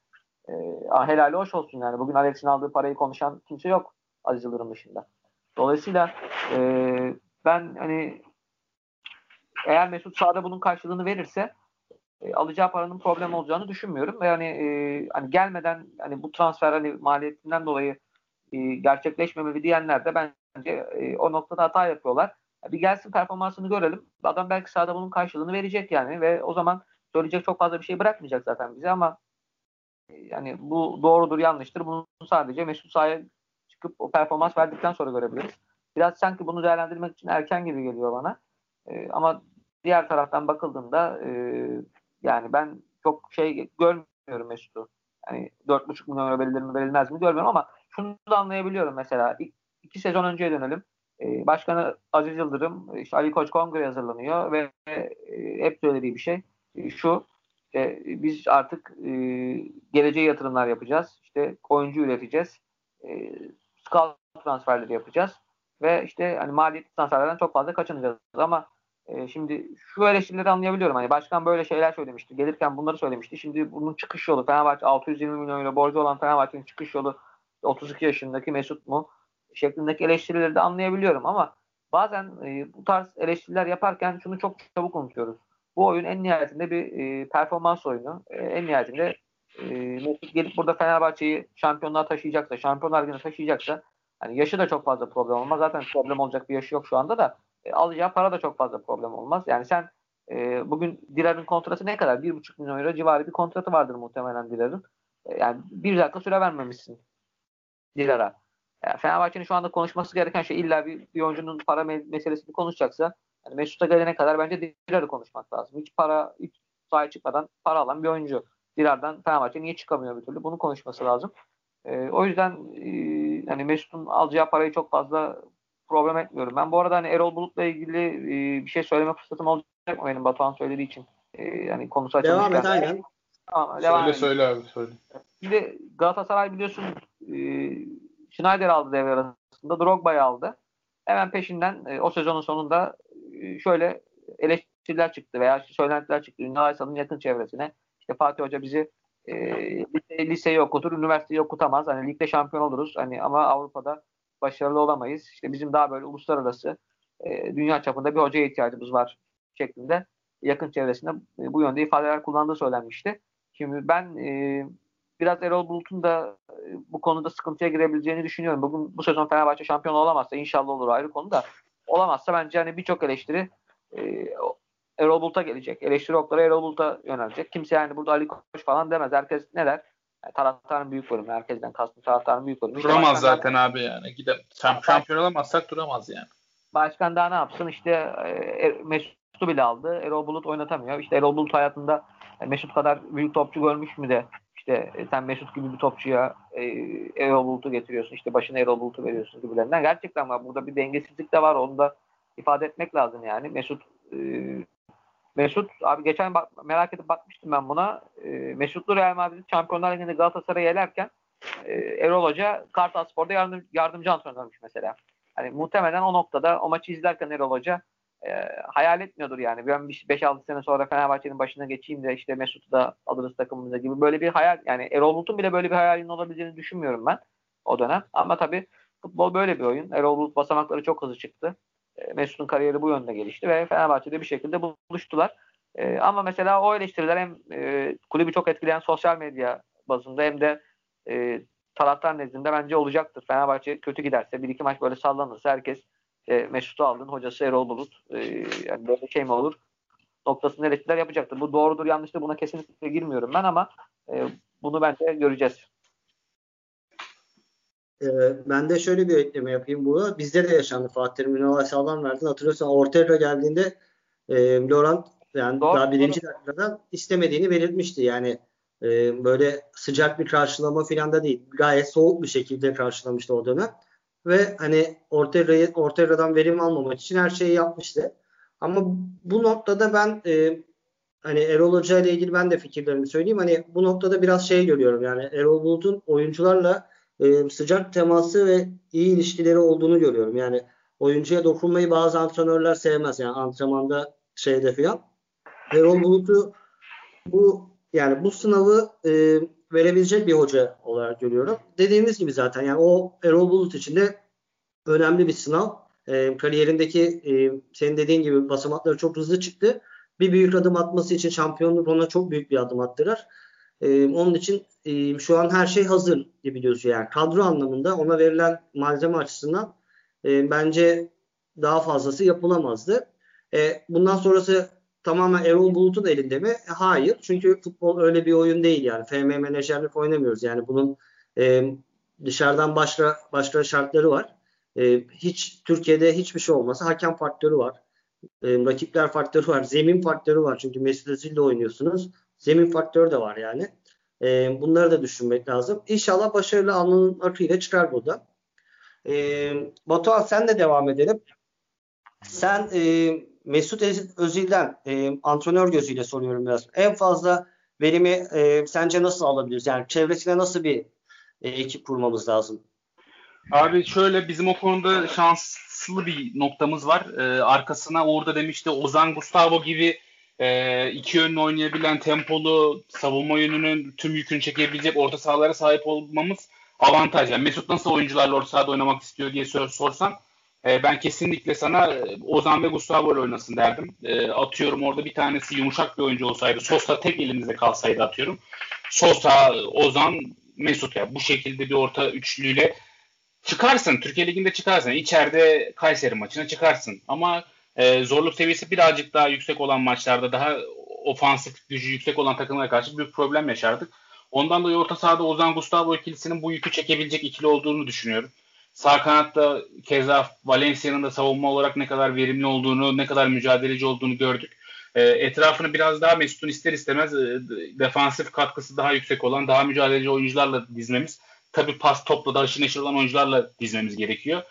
E, helali hoş olsun yani. Bugün Alex'in aldığı parayı konuşan kimse yok Aziz Yıldırım dışında. Dolayısıyla e, ben hani eğer Mesut sahada bunun karşılığını verirse e, alacağı paranın problem olacağını düşünmüyorum. Ve yani e, hani gelmeden hani bu transfer hani maliyetinden dolayı e, gerçekleşmemeli diyenler de bence e, o noktada hata yapıyorlar. Bir gelsin performansını görelim. Adam belki sahada bunun karşılığını verecek yani ve o zaman söyleyecek çok fazla bir şey bırakmayacak zaten bize ama e, yani bu doğrudur yanlıştır. Bunu sadece Mesut sahaya çıkıp o performans verdikten sonra görebiliriz. Biraz sanki bunu değerlendirmek için erken gibi geliyor bana. E, ama diğer taraftan bakıldığında e, yani ben çok şey görmüyorum Mesut'u. Yani 4,5 milyon euro verilir mi verilmez mi görmüyorum ama şunu da anlayabiliyorum mesela. iki sezon önceye dönelim. Ee, Başkanı Aziz Yıldırım, işte Ali Koç kongre hazırlanıyor ve e, hep söylediği bir şey e, şu. İşte biz artık e, geleceğe yatırımlar yapacağız. İşte oyuncu üreteceğiz. E, scout transferleri yapacağız. Ve işte hani maliyetli transferlerden çok fazla kaçınacağız. Ama e, şimdi şu eleştirileri anlayabiliyorum. Hani başkan böyle şeyler söylemişti. Gelirken bunları söylemişti. Şimdi bunun çıkış yolu Fenerbahçe 620 milyon euro borcu olan Fenerbahçe'nin çıkış yolu 32 yaşındaki Mesut mu? Şeklindeki eleştirileri de anlayabiliyorum ama bazen e, bu tarz eleştiriler yaparken şunu çok çabuk unutuyoruz. Bu oyun en nihayetinde bir e, performans oyunu. E, en nihayetinde e, Mesut gelip burada Fenerbahçe'yi şampiyonluğa taşıyacaksa, şampiyonlar günü taşıyacaksa hani yaşı da çok fazla problem olmaz. Zaten problem olacak bir yaşı yok şu anda da alacağı para da çok fazla problem olmaz. Yani sen bugün Dilar'ın kontratı ne kadar? 1,5 milyon euro civarı bir kontratı vardır muhtemelen Dilar'ın. Yani bir dakika süre vermemişsin Dilar'a. Yani Fenerbahçe'nin şu anda konuşması gereken şey illa bir, bir oyuncunun para me- meselesini konuşacaksa yani Mesut'a gelene kadar bence Dilar'ı konuşmak lazım. Hiç para, hiç sahaya çıkmadan para alan bir oyuncu. Dilar'dan Fenerbahçe niye çıkamıyor bir türlü? Bunu konuşması lazım. E, o yüzden e, hani Mesut'un alacağı parayı çok fazla problem etmiyorum. Ben bu arada hani Erol Bulut'la ilgili e, bir şey söyleme fırsatım olacak mı benim Batuhan söylediği için? E, yani konusu açılmış. Devam et aynen. Tamam, söyle devam söyle abi söyle. Şimdi Galatasaray biliyorsun e, Schneider aldı devre arasında. Drogba'yı aldı. Hemen peşinden e, o sezonun sonunda e, şöyle eleştiriler çıktı veya söylentiler çıktı. Ünlü Aysal'ın yakın çevresine. İşte Fatih Hoca bizi e, lise, liseyi okutur, üniversiteyi okutamaz. Hani ligde şampiyon oluruz. Hani ama Avrupa'da başarılı olamayız. İşte bizim daha böyle uluslararası e, dünya çapında bir hocaya ihtiyacımız var şeklinde yakın çevresinde e, bu yönde ifadeler kullandığı söylenmişti. Şimdi ben e, biraz Erol Bulut'un da e, bu konuda sıkıntıya girebileceğini düşünüyorum. Bugün bu sezon Fenerbahçe şampiyon olamazsa inşallah olur ayrı konu da olamazsa bence hani birçok eleştiri e, Erol Bulut'a gelecek. Eleştiri okları Erol Bulut'a yönelecek. Kimse yani burada Ali Koç falan demez. Herkes ne der? Yani taraftarın büyük bölümü. Herkesten kastım taraftarın büyük bölümü. Duramaz işte zaten abi yani. Gidem şampiyon olamazsak duramaz yani. Başkan daha ne yapsın? İşte e, Mesut'u bile aldı. Erol Bulut oynatamıyor. İşte Erol Bulut hayatında Mesut kadar büyük topçu görmüş mü de işte e, sen Mesut gibi bir topçuya e, Erol Bulut'u getiriyorsun. işte başına Erol Bulut'u veriyorsun gibilerinden. Gerçekten var. Burada bir dengesizlik de var. Onu da ifade etmek lazım yani. Mesut e, Mesut abi geçen bak, merak edip bakmıştım ben buna. E, Mesutlu Real Madrid Şampiyonlar Ligi'nde Galatasaray'ı elerken e, Erol Hoca Kartal Spor'da yardım, yardımcı antrenörmüş mesela. Hani muhtemelen o noktada o maçı izlerken Erol Hoca e, hayal etmiyordur yani. Ben 5-6 sene sonra Fenerbahçe'nin başına geçeyim de işte Mesut'u da alırız takımımıza gibi böyle bir hayal yani Erol Bulut'un bile böyle bir hayalinin olabileceğini düşünmüyorum ben o dönem. Ama tabii futbol böyle bir oyun. Erol Bulut basamakları çok hızlı çıktı. E, Mesut'un kariyeri bu yönde gelişti ve Fenerbahçe'de bir şekilde buluştular. E, ama mesela o eleştiriler hem e, kulübü çok etkileyen sosyal medya bazında hem de e, taraftar nezdinde bence olacaktır. Fenerbahçe kötü giderse bir iki maç böyle sallanırsa herkes e, Mesut'u aldın. Hocası Erol Bulut. E, yani böyle şey mi olur? Noktasında eleştiriler yapacaktır. Bu doğrudur yanlıştır buna kesinlikle girmiyorum ben ama e, bunu bence göreceğiz. e, ben de şöyle bir ekleme yapayım bu. Bizde de yaşandı Fatih Terim Ünal sağlam verdin. Hatırlıyorsan Ortega geldiğinde e, Laurent yani doğru, daha birinci doğru. dakikada istemediğini belirtmişti. Yani e, böyle sıcak bir karşılama falan da değil. Gayet soğuk bir şekilde karşılamıştı o dönem. Ve hani Ortega'yı Ortega'dan verim almamak için her şeyi yapmıştı. Ama bu noktada ben e, hani Erol Hoca ile ilgili ben de fikirlerimi söyleyeyim. Hani bu noktada biraz şey görüyorum. Yani Erol Bulut'un oyuncularla e, sıcak teması ve iyi ilişkileri olduğunu görüyorum. Yani oyuncuya dokunmayı bazı antrenörler sevmez. Yani antrenmanda şeyde filan. Erol Bulut'u bu yani bu sınavı e, verebilecek bir hoca olarak görüyorum. Dediğimiz gibi zaten yani o Erol Bulut için de önemli bir sınav. E, kariyerindeki e, senin dediğin gibi basamakları çok hızlı çıktı. Bir büyük adım atması için şampiyonluk ona çok büyük bir adım attırır. E, onun için e, şu an her şey hazır gibi gözüküyor. Yani kadro anlamında ona verilen malzeme açısından e, bence daha fazlası yapılamazdı. E, bundan sonrası tamamen Erol Bulut'un elinde mi? E, hayır. Çünkü futbol öyle bir oyun değil yani. FM menajerlik oynamıyoruz. Yani bunun e, dışarıdan başka başka şartları var. E, hiç Türkiye'de hiçbir şey olmasa hakem faktörü var. E, rakipler faktörü var. Zemin faktörü var. Çünkü Mesut Özil'le oynuyorsunuz. Zemin faktörü de var yani. E, bunları da düşünmek lazım. İnşallah başarılı alnının akıyla çıkar burada. E, Batuhan sen de devam edelim. Sen e, Mesut Özil'den e, antrenör gözüyle soruyorum biraz. En fazla verimi e, sence nasıl alabiliriz? Yani çevresine nasıl bir e, ekip kurmamız lazım? Abi şöyle bizim o konuda şanslı bir noktamız var. E, arkasına Uğur demişti Ozan Gustavo gibi e, iki yönlü oynayabilen tempolu savunma yönünün tüm yükünü çekebilecek orta sahalara sahip olmamız avantaj. Yani Mesut nasıl oyuncularla orta sahada oynamak istiyor diye sor, sorsan e, ben kesinlikle sana e, Ozan ve Gustavo oynasın derdim. E, atıyorum orada bir tanesi yumuşak bir oyuncu olsaydı, Sosa tek elimizde kalsaydı atıyorum. Sosa, Ozan, Mesut ya bu şekilde bir orta üçlüyle çıkarsın. Türkiye Ligi'nde çıkarsın. İçeride Kayseri maçına çıkarsın. Ama e, zorluk seviyesi birazcık daha yüksek olan maçlarda daha ofansif gücü yüksek olan takımlara karşı büyük problem yaşardık. Ondan dolayı orta sahada Ozan Gustavo ikilisinin bu yükü çekebilecek ikili olduğunu düşünüyorum. Sağ kanatta keza Valencia'nın da savunma olarak ne kadar verimli olduğunu, ne kadar mücadeleci olduğunu gördük. E, etrafını biraz daha Mesut'un ister istemez e, defansif katkısı daha yüksek olan, daha mücadeleci oyuncularla dizmemiz. Tabii pas topla da aşırı neşir olan oyuncularla dizmemiz gerekiyor.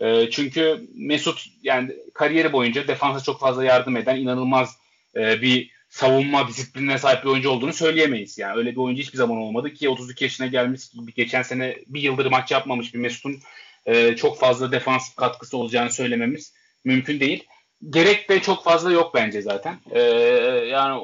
E, çünkü Mesut yani kariyeri boyunca defansa çok fazla yardım eden inanılmaz e, bir savunma disiplinine sahip bir oyuncu olduğunu söyleyemeyiz. Yani öyle bir oyuncu hiçbir zaman olmadı ki 32 yaşına gelmiş gibi geçen sene bir yıldır maç yapmamış bir Mesut'un e, çok fazla defans katkısı olacağını söylememiz mümkün değil. Gerek de çok fazla yok bence zaten. E, yani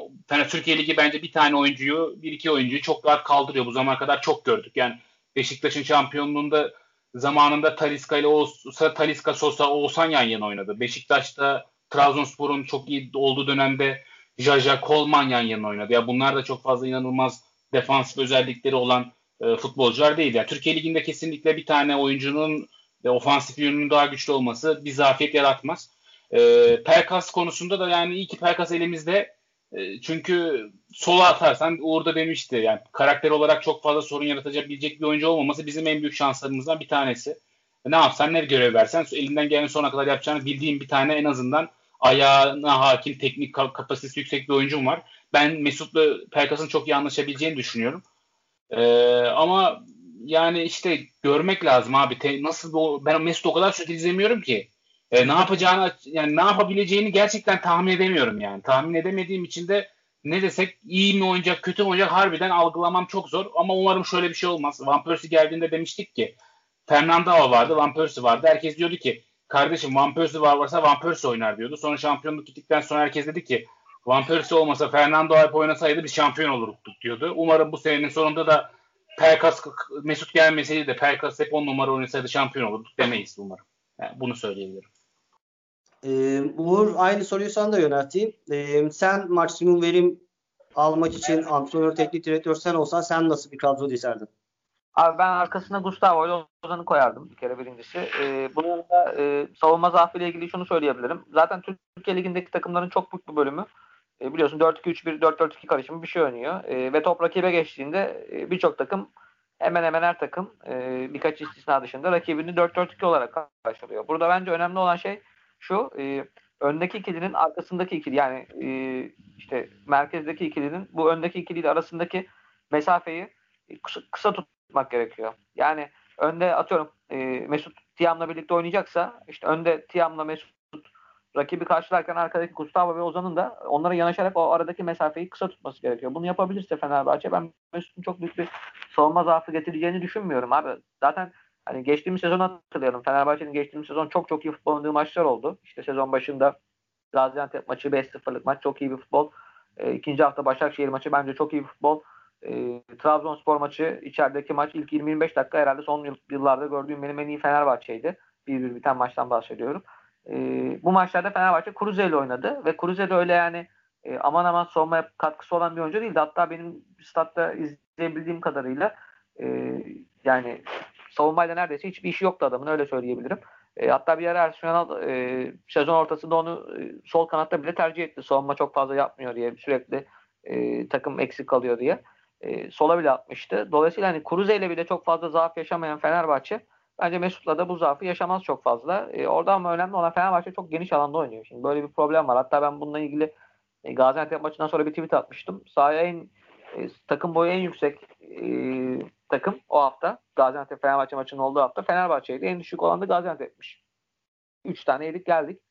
Türkiye Ligi bence bir tane oyuncuyu, bir iki oyuncuyu çok rahat kaldırıyor. Bu zamana kadar çok gördük. Yani Beşiktaş'ın şampiyonluğunda zamanında Taliska ile Oğuzhan, Taliska Sosa Oğuzhan yan yana oynadı. Beşiktaş'ta Trabzonspor'un çok iyi olduğu dönemde Jaja Kolman yan yana oynadı. Ya bunlar da çok fazla inanılmaz defansif özellikleri olan e, futbolcular değil. Yani Türkiye Ligi'nde kesinlikle bir tane oyuncunun e, ofansif yönünün daha güçlü olması bir zafiyet yaratmaz. E, Perkas konusunda da yani iyi ki Perkas elimizde. E, çünkü sola atarsan Uğur da demişti. Yani karakter olarak çok fazla sorun yaratabilecek bir oyuncu olmaması bizim en büyük şanslarımızdan bir tanesi. E, ne yapsan ne görev versen elinden gelen sona kadar yapacağını bildiğim bir tane en azından ayağına hakim teknik kapasitesi yüksek bir oyuncum var. Ben Mesut'la Perkas'ın çok iyi anlaşabileceğini düşünüyorum. Ee, ama yani işte görmek lazım abi. Te, nasıl bu ben Mesut o kadar sürekli izlemiyorum ki. Ee, ne yapacağını yani ne yapabileceğini gerçekten tahmin edemiyorum yani. Tahmin edemediğim için de ne desek iyi mi oynayacak, kötü mü oynayacak harbiden algılamam çok zor. Ama umarım şöyle bir şey olmaz. Van Persie geldiğinde demiştik ki Fernando vardı, Van Persie vardı. Herkes diyordu ki kardeşim Van Persie var varsa Van Persie oynar diyordu. Sonra şampiyonluk gittikten sonra herkes dedi ki Van Persie olmasa Fernando Alp oynasaydı biz şampiyon olurduk diyordu. Umarım bu senenin sonunda da Pelkas Mesut gelmeseydi de Pelkas hep on numara oynasaydı şampiyon olurduk demeyiz umarım. Yani bunu söyleyebilirim. Ee, Uğur aynı soruyu sana da yönelteyim. Ee, sen maksimum verim almak için antrenör, teknik direktör sen olsan sen nasıl bir kadro dizerdin? Abi ben arkasına Gustavo ile Ozan'ı koyardım bir kere birincisi. Ee, bunun yanında e, savunma zaafıyla ilgili şunu söyleyebilirim. Zaten Türkiye Ligi'ndeki takımların çok büyük bir bölümü e, biliyorsun 4-2-3-1, 4-4-2 karışımı bir şey oynuyor. E, ve top rakibe geçtiğinde e, birçok takım hemen hemen her takım e, birkaç istisna dışında rakibini 4-4-2 olarak karşılıyor. Burada bence önemli olan şey şu e, öndeki ikilinin arkasındaki ikili yani e, işte merkezdeki ikilinin bu öndeki ikiliyle arasındaki mesafeyi kısa, kısa tutmak gerekiyor. Yani önde atıyorum e, Mesut Tiam'la birlikte oynayacaksa işte önde Tiam'la Mesut rakibi karşılarken arkadaki Gustavo ve Ozan'ın da onlara yanaşarak o aradaki mesafeyi kısa tutması gerekiyor. Bunu yapabilirse Fenerbahçe ben Mesut'un çok büyük bir savunma zaafı getireceğini düşünmüyorum abi. Zaten hani geçtiğimiz sezon hatırlayalım. Fenerbahçe'nin geçtiğimiz sezon çok çok iyi futbol oynadığı maçlar oldu. İşte sezon başında Gaziantep maçı 5-0'lık maç çok iyi bir futbol. E, ikinci hafta Başakşehir maçı bence çok iyi bir futbol. E, Trabzonspor maçı içerideki maç ilk 20-25 dakika herhalde son yıllarda gördüğüm benim en iyi Fenerbahçe'ydi. Bir bir biten maçtan bahsediyorum. E, bu maçlarda Fenerbahçe Cruze ile oynadı ve Cruze de öyle yani e, aman aman savunmaya katkısı olan bir oyuncu değildi. Hatta benim statta izleyebildiğim kadarıyla e, yani savunmayla neredeyse hiçbir işi yoktu adamın öyle söyleyebilirim. E, hatta bir ara Arsenal e, sezon ortasında onu e, sol kanatta bile tercih etti. Savunma çok fazla yapmıyor diye sürekli e, takım eksik kalıyor diye. E, sola bile atmıştı. Dolayısıyla hani Kuruze ile bile çok fazla zaaf yaşamayan Fenerbahçe bence Mesut'la da bu zaafı yaşamaz çok fazla. E, orada ama önemli olan Fenerbahçe çok geniş alanda oynuyor. Şimdi böyle bir problem var. Hatta ben bununla ilgili e, Gaziantep maçından sonra bir tweet atmıştım. Sahaya en e, takım boyu en yüksek e, takım o hafta Gaziantep Fenerbahçe maçının olduğu hafta Fenerbahçe'ydi. En düşük olan da Gaziantep'miş. Üç tane yedik geldik.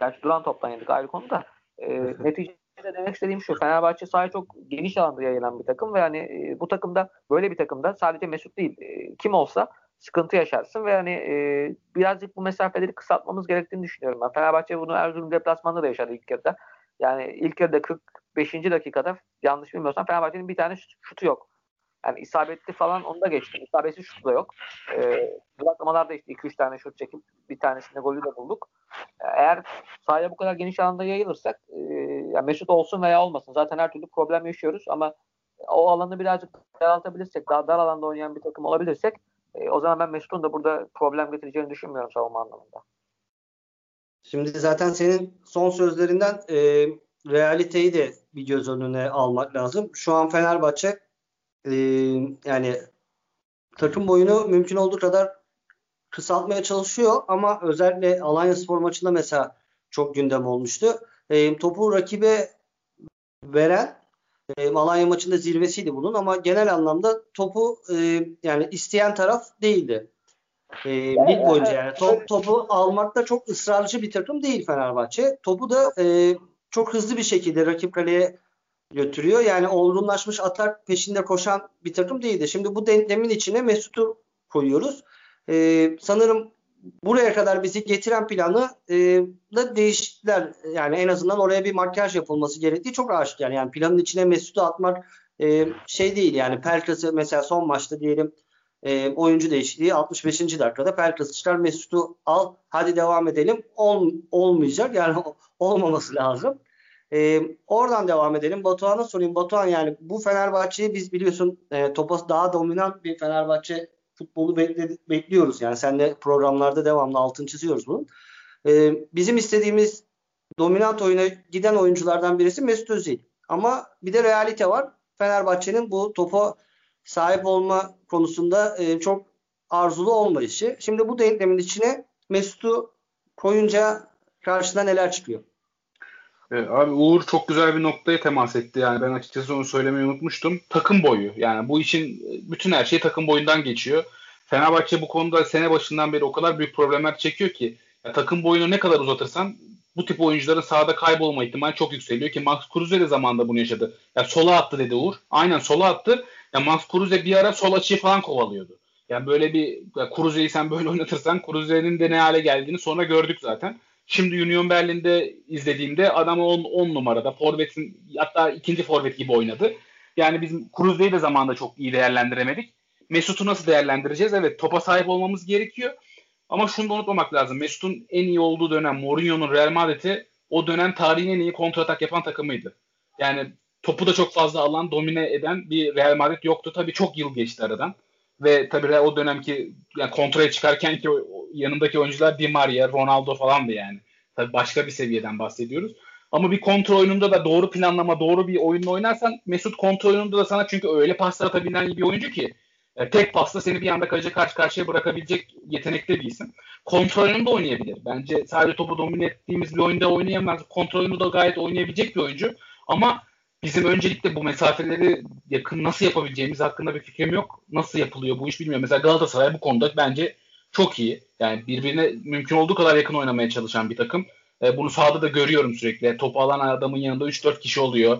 Gerçi duran toptan yedik ayrı konu da. E, neticede demek istediğim şu. Fenerbahçe sahaya çok geniş alanda yayılan bir takım ve yani e, bu takımda böyle bir takımda sadece Mesut değil e, kim olsa sıkıntı yaşarsın ve hani e, birazcık bu mesafeleri kısaltmamız gerektiğini düşünüyorum ben. Fenerbahçe bunu Erzurum deplasmanda da yaşadı ilk yarıda. Yani ilk yarıda 45. dakikada yanlış bilmiyorsam Fenerbahçe'nin bir tane şutu yok. Yani isabetli falan onu da geçtim. İsabetsiz şut da yok. Ee, bırakmalarda işte 2-3 tane şut çekip bir tanesinde golü de bulduk. Eğer sahaya bu kadar geniş alanda yayılırsak e, yani Mesut olsun veya olmasın. Zaten her türlü problem yaşıyoruz ama o alanı birazcık daraltabilirsek, daha dar alanda oynayan bir takım olabilirsek e, o zaman ben Mesut'un da burada problem getireceğini düşünmüyorum savunma anlamında. Şimdi zaten senin son sözlerinden e, realiteyi de bir göz önüne almak lazım. Şu an Fenerbahçe e, yani takım boyunu mümkün olduğu kadar kısaltmaya çalışıyor ama özellikle Alanya Spor maçında mesela çok gündem olmuştu. E, topu rakibe veren e, Alanya maçında zirvesiydi bunun ama genel anlamda topu e, yani isteyen taraf değildi. E, lig boyunca yani top, topu almakta çok ısrarcı bir takım değil Fenerbahçe. Topu da e, çok hızlı bir şekilde rakip kaleye götürüyor. Yani olgunlaşmış atak peşinde koşan bir takım değildi. Şimdi bu denklemin içine Mesut'u koyuyoruz. Ee, sanırım buraya kadar bizi getiren planı e, da değiştiler. Yani en azından oraya bir makyaj yapılması gerektiği çok aşikar. Yani planın içine Mesut'u atmak e, şey değil. Yani Pelkas'ı mesela son maçta diyelim e, oyuncu değişikliği 65. dakikada Pelkas çıkar Mesut'u al hadi devam edelim. Ol, olmayacak yani olmaması lazım. E, oradan devam edelim. Batuhan'a sorayım. Batuhan yani bu Fenerbahçe'yi biz biliyorsun e, topa daha dominant bir Fenerbahçe futbolu bekliyoruz. Yani sen de programlarda devamlı altın çiziyoruz bunun. E, bizim istediğimiz dominant oyuna giden oyunculardan birisi Mesut Özil. Ama bir de realite var. Fenerbahçe'nin bu topa sahip olma konusunda e, çok arzulu olmayışı. Şimdi bu denklemin içine Mesut'u koyunca karşına neler çıkıyor? Evet, abi Uğur çok güzel bir noktaya temas etti. Yani ben açıkçası onu söylemeyi unutmuştum. Takım boyu. Yani bu işin bütün her şey takım boyundan geçiyor. Fenerbahçe bu konuda sene başından beri o kadar büyük problemler çekiyor ki ya, takım boyunu ne kadar uzatırsan bu tip oyuncuların sahada kaybolma ihtimali çok yükseliyor ki Max Kruse de zamanında bunu yaşadı. Ya sola attı dedi Uğur. Aynen sola attı. Ya Max Kruse bir ara sol açıyı falan kovalıyordu. Yani böyle bir ya Kruse'yi sen böyle oynatırsan Kruse'nin de ne hale geldiğini sonra gördük zaten. Şimdi Union Berlin'de izlediğimde adam 10 numarada forvetin hatta ikinci forvet gibi oynadı. Yani biz Kruse'yi de zamanında çok iyi değerlendiremedik. Mesut'u nasıl değerlendireceğiz? Evet topa sahip olmamız gerekiyor. Ama şunu da unutmamak lazım. Mesut'un en iyi olduğu dönem Mourinho'nun Real Madrid'i o dönem tarihin en iyi kontratak yapan takımıydı. Yani topu da çok fazla alan, domine eden bir Real Madrid yoktu. Tabii çok yıl geçti aradan. Ve tabii o dönemki yani kontraya çıkarken ki yanındaki oyuncular Di Maria, Ronaldo falan da yani. Tabii başka bir seviyeden bahsediyoruz. Ama bir kontrol oyununda da doğru planlama, doğru bir oyunla oynarsan Mesut kontrol oyununda da sana çünkü öyle paslar atabilen bir oyuncu ki E, tek pasla seni bir anda kaleci karşı karşıya bırakabilecek yetenekte isim. Kontrolünü de oynayabilir. Bence sadece topu domine ettiğimiz bir oyunda oynayamaz. Kontrolünü de gayet oynayabilecek bir oyuncu. Ama bizim öncelikle bu mesafeleri yakın nasıl yapabileceğimiz hakkında bir fikrim yok. Nasıl yapılıyor bu iş bilmiyorum. Mesela Galatasaray bu konuda bence çok iyi. Yani birbirine mümkün olduğu kadar yakın oynamaya çalışan bir takım. E, bunu sahada da görüyorum sürekli. Topu alan adamın yanında 3-4 kişi oluyor.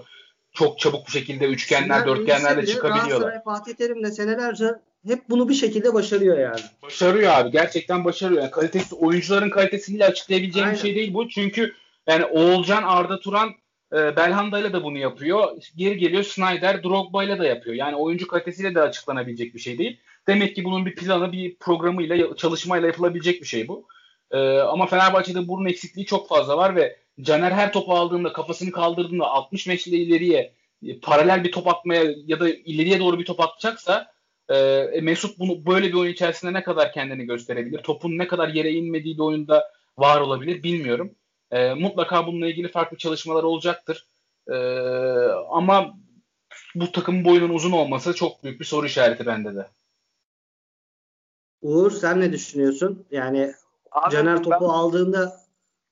Çok çabuk bir şekilde üçgenler, Sinan dörtgenlerle çıkabiliyorlar. Galatasaray Fatih Terim de senelerce hep bunu bir şekilde başarıyor yani. Başarıyor abi. Gerçekten başarıyor. Yani kalitesi, oyuncuların kalitesiyle açıklayabileceğim Aynen. bir şey değil bu. Çünkü yani Oğulcan, Arda Turan e, Belhanda ile de bunu yapıyor. Geri geliyor Snyder, Drogba ile de yapıyor. Yani oyuncu kalitesiyle de açıklanabilecek bir şey değil. Demek ki bunun bir planı, bir programıyla, çalışmayla yapılabilecek bir şey bu. E, ama Fenerbahçe'de bunun eksikliği çok fazla var ve Caner her topu aldığında, kafasını kaldırdığında 60 metre ileriye e, paralel bir top atmaya ya da ileriye doğru bir top atacaksa e, Mesut bunu böyle bir oyun içerisinde ne kadar kendini gösterebilir? Topun ne kadar yere inmediği bir oyunda var olabilir bilmiyorum. E, mutlaka bununla ilgili farklı çalışmalar olacaktır. E, ama bu takımın boyunun uzun olması çok büyük bir soru işareti bende de. Uğur sen ne düşünüyorsun? Yani Abi, Caner topu ben... aldığında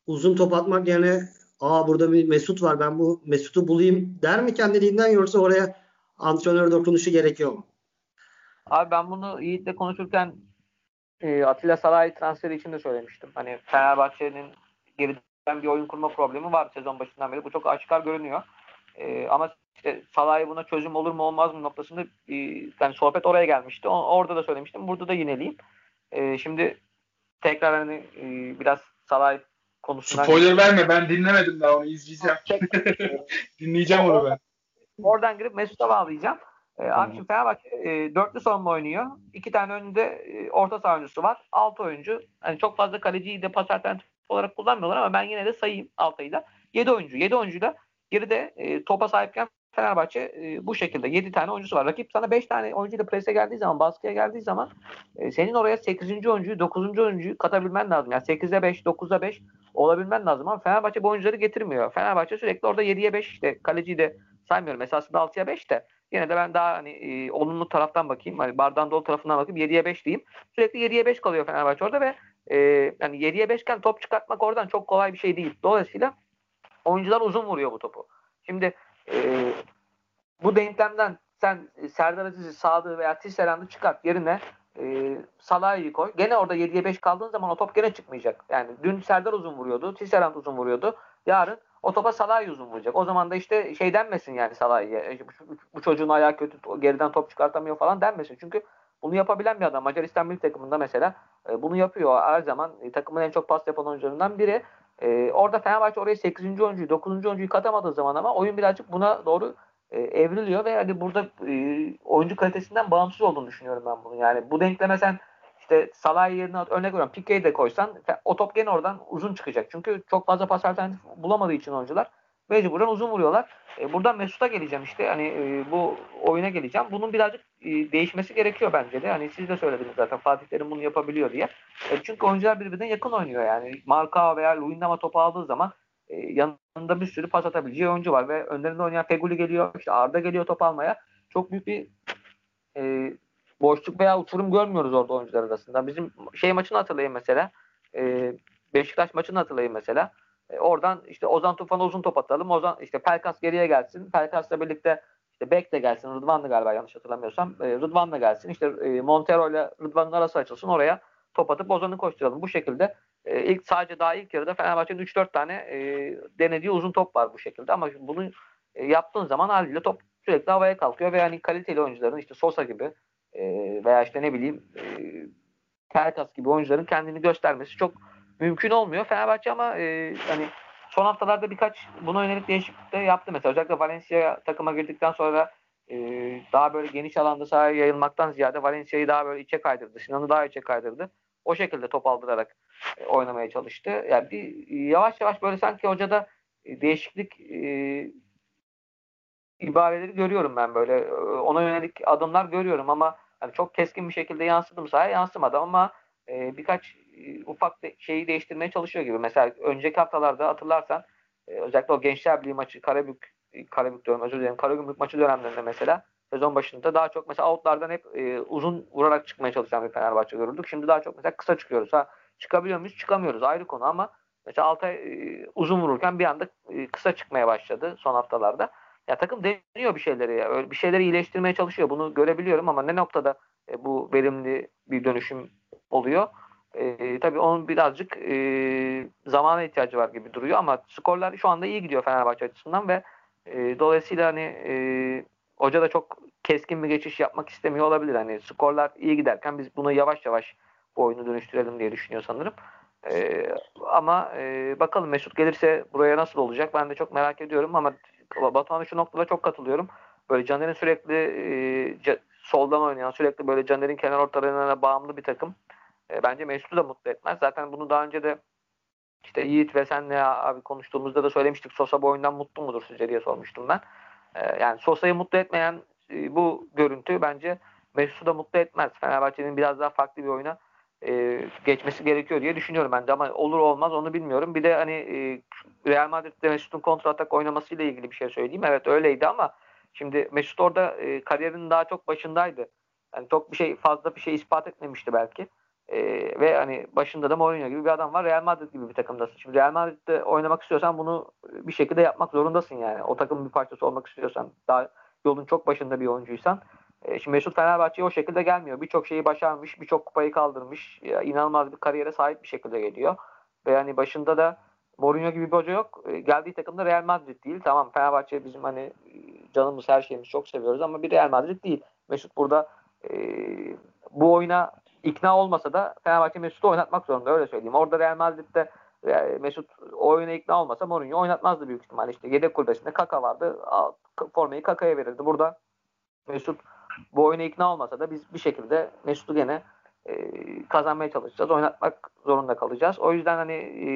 uzun top atmak yerine aa burada bir Mesut var ben bu Mesut'u bulayım der mi kendiliğinden yoksa oraya antrenör dokunuşu gerekiyor mu? Abi ben bunu Yiğit'le konuşurken e, Atilla Salay transferi için de söylemiştim. Hani Fenerbahçe'nin geriden bir oyun kurma problemi var sezon başından beri. Bu çok aşikar görünüyor. E, ama işte Salah'ı buna çözüm olur mu olmaz mı noktasında e, yani sohbet oraya gelmişti. O, orada da söylemiştim. Burada da yineleyeyim. E, şimdi tekrar hani e, biraz Salah konusundan... Spoiler verme ben dinlemedim daha onu izleyeceğim. Dinleyeceğim onu ben. Oradan girip Mesut'a bağlayacağım. E, tamam. Abi şimdi Fenerbahçe e, dörtlü savunma oynuyor. İki tane önünde e, orta saha oyuncusu var. Altı oyuncu. Hani çok fazla kaleciyi de pas olarak kullanmıyorlar ama ben yine de sayayım Altay'ı da. Yedi oyuncu. Yedi oyuncuyla geride e, topa sahipken Fenerbahçe e, bu şekilde 7 tane oyuncusu var. Rakip sana 5 tane oyuncuyla prese geldiği zaman, baskıya geldiği zaman e, senin oraya 8. oyuncuyu, 9. oyuncuyu katabilmen lazım. Yani 8'e 5, 9'a 5 olabilmen lazım ama Fenerbahçe bu oyuncuları getirmiyor. Fenerbahçe sürekli orada 7'ye 5 işte kaleciyi de saymıyorum. Esasında 6'ya 5 de yine de ben daha hani e, olumlu taraftan bakayım. Hani bardağın dolu tarafından bakayım 7'ye 5 diyeyim. Sürekli 7'ye 5 kalıyor Fenerbahçe orada ve e, yani 7'ye 5 iken top çıkartmak oradan çok kolay bir şey değil. Dolayısıyla oyuncular uzun vuruyor bu topu. Şimdi e, bu denklemden sen Serdar Aziz'i Sadık'ı veya Tisserand'ı çıkart yerine e, Salah'ı koy. Gene orada 7'ye 5 kaldığın zaman o top gene çıkmayacak. Yani dün Serdar uzun vuruyordu. Tisserand uzun vuruyordu. Yarın o topa Salah uzun vuracak. O zaman da işte şey denmesin yani Salah'ı. E, bu, bu çocuğun ayağı kötü geriden top çıkartamıyor falan denmesin. Çünkü bunu yapabilen bir adam. Macaristan milli takımında mesela e, bunu yapıyor her zaman. E, takımın en çok pas yapan oyuncularından biri. E, orada Fenerbahçe oraya 8. oyuncuyu, 9. oyuncuyu katamadığı zaman ama oyun birazcık buna doğru e, evriliyor ve hani burada e, oyuncu kalitesinden bağımsız olduğunu düşünüyorum ben bunu. Yani bu denkleme sen işte Salah yerine örnek veriyorum Pique'yi de koysan o top gene oradan uzun çıkacak. Çünkü çok fazla pas alternatif bulamadığı için oyuncular mecburen uzun vuruyorlar. E, buradan Mesut'a geleceğim işte. Hani e, bu oyuna geleceğim. Bunun birazcık e, değişmesi gerekiyor bence de. Hani siz de söylediniz zaten Fatih Terim bunu yapabiliyor diye. E, çünkü oyuncular birbirine yakın oynuyor yani. Marka veya Luyendama topu aldığı zaman e, yanında bir sürü pas atabileceği oyuncu var ve önlerinde oynayan Feguli geliyor, işte Arda geliyor top almaya. Çok büyük bir e, boşluk veya uçurum görmüyoruz orada oyuncular arasında. Bizim şey maçını hatırlayın mesela. E, Beşiktaş maçını hatırlayın mesela. E, oradan işte Ozan Tufan'a uzun top atalım. Ozan işte Pelkas geriye gelsin. Pelkas'la birlikte işte Bek de gelsin. Rıdvan da galiba yanlış hatırlamıyorsam. E, Rıdvan da gelsin. İşte e, Montero ile Rıdvan'ın arası açılsın. Oraya top atıp Ozan'ı koşturalım. Bu şekilde e, ilk sadece daha ilk yarıda Fenerbahçe'nin 3-4 tane denediği uzun top var bu şekilde ama bunu yaptığın zaman haliyle top sürekli havaya kalkıyor ve yani kaliteli oyuncuların işte Sosa gibi veya işte ne bileyim Pelkas gibi oyuncuların kendini göstermesi çok mümkün olmuyor. Fenerbahçe ama e, hani son haftalarda birkaç buna yönelik değişiklik de yaptı. Mesela özellikle Valencia takıma girdikten sonra e, daha böyle geniş alanda sahaya yayılmaktan ziyade Valencia'yı daha böyle içe kaydırdı. Sinan'ı daha içe kaydırdı. O şekilde top aldırarak e, oynamaya çalıştı. Yani bir yavaş yavaş böyle sanki hocada e, değişiklik e, ibareleri görüyorum ben böyle. E, ona yönelik adımlar görüyorum ama hani çok keskin bir şekilde yansıdı mı sahaya yansımadı ama e, birkaç e, ufak şeyi değiştirmeye çalışıyor gibi. Mesela önceki haftalarda hatırlarsan e, özellikle o Gençler Birliği maçı Karabük Karabük diyorum özür dilerim Karagümrük maçı dönemlerinde mesela sezon başında daha çok mesela outlardan hep e, uzun vurarak çıkmaya çalışan bir Fenerbahçe görüldük. Şimdi daha çok mesela kısa çıkıyoruz. Ha çıkabiliyor muyuz? Çıkamıyoruz. Ayrı konu ama mesela Altay e, uzun vururken bir anda e, kısa çıkmaya başladı son haftalarda. Ya takım deniyor bir şeyleri ya. Bir şeyleri iyileştirmeye çalışıyor. Bunu görebiliyorum ama ne noktada e, bu verimli bir dönüşüm oluyor? E, tabii onun birazcık e, zamana ihtiyacı var gibi duruyor ama skorlar şu anda iyi gidiyor Fenerbahçe açısından ve e, dolayısıyla hani e, hoca da çok keskin bir geçiş yapmak istemiyor olabilir. Hani skorlar iyi giderken biz bunu yavaş yavaş bu oyunu dönüştürelim diye düşünüyor sanırım. E, ama e, bakalım Mesut gelirse buraya nasıl olacak ben de çok merak ediyorum ama Batuhan'a şu noktada çok katılıyorum. Böyle Caner'in sürekli e, soldan oynayan, sürekli böyle Caner'in kenar ortalarına bağımlı bir takım. E, bence Mesut'u da mutlu etmez. Zaten bunu daha önce de işte Yiğit ve senle abi konuştuğumuzda da söylemiştik. Sosa bu oyundan mutlu mudur sizce diye sormuştum ben. E, yani Sosa'yı mutlu etmeyen e, bu görüntü bence Mesut'u da mutlu etmez. Fenerbahçe'nin biraz daha farklı bir oyuna geçmesi gerekiyor diye düşünüyorum ben de ama olur olmaz onu bilmiyorum. Bir de hani Real Madrid'de Mesut'un kontra atak oynamasıyla ilgili bir şey söyleyeyim. Evet öyleydi ama şimdi Mesut orada kariyerinin daha çok başındaydı. Yani çok bir şey fazla bir şey ispat etmemişti belki. E, ve hani başında da Mourinho gibi bir adam var. Real Madrid gibi bir takımdasın. Şimdi Real Madrid'de oynamak istiyorsan bunu bir şekilde yapmak zorundasın yani. O takımın bir parçası olmak istiyorsan daha yolun çok başında bir oyuncuysan e, şimdi Mesut Fenerbahçe'ye o şekilde gelmiyor. Birçok şeyi başarmış, birçok kupayı kaldırmış. Ya, inanılmaz bir kariyere sahip bir şekilde geliyor. Ve yani başında da Mourinho gibi bir hoca yok. E, geldiği takımda Real Madrid değil. Tamam Fenerbahçe bizim hani e, canımız her şeyimiz çok seviyoruz ama bir Real Madrid değil. Mesut burada e, bu oyuna ikna olmasa da Fenerbahçe Mesut'u oynatmak zorunda öyle söyleyeyim. Orada Real Madrid'de e, Mesut o oyuna ikna olmasa Mourinho oynatmazdı büyük ihtimalle. İşte yedek kulübesinde Kaka vardı. Formayı Kaka'ya verirdi. Burada Mesut bu oyuna ikna olmasa da biz bir şekilde Mesut'u gene e, kazanmaya çalışacağız. Oynatmak zorunda kalacağız. O yüzden hani e,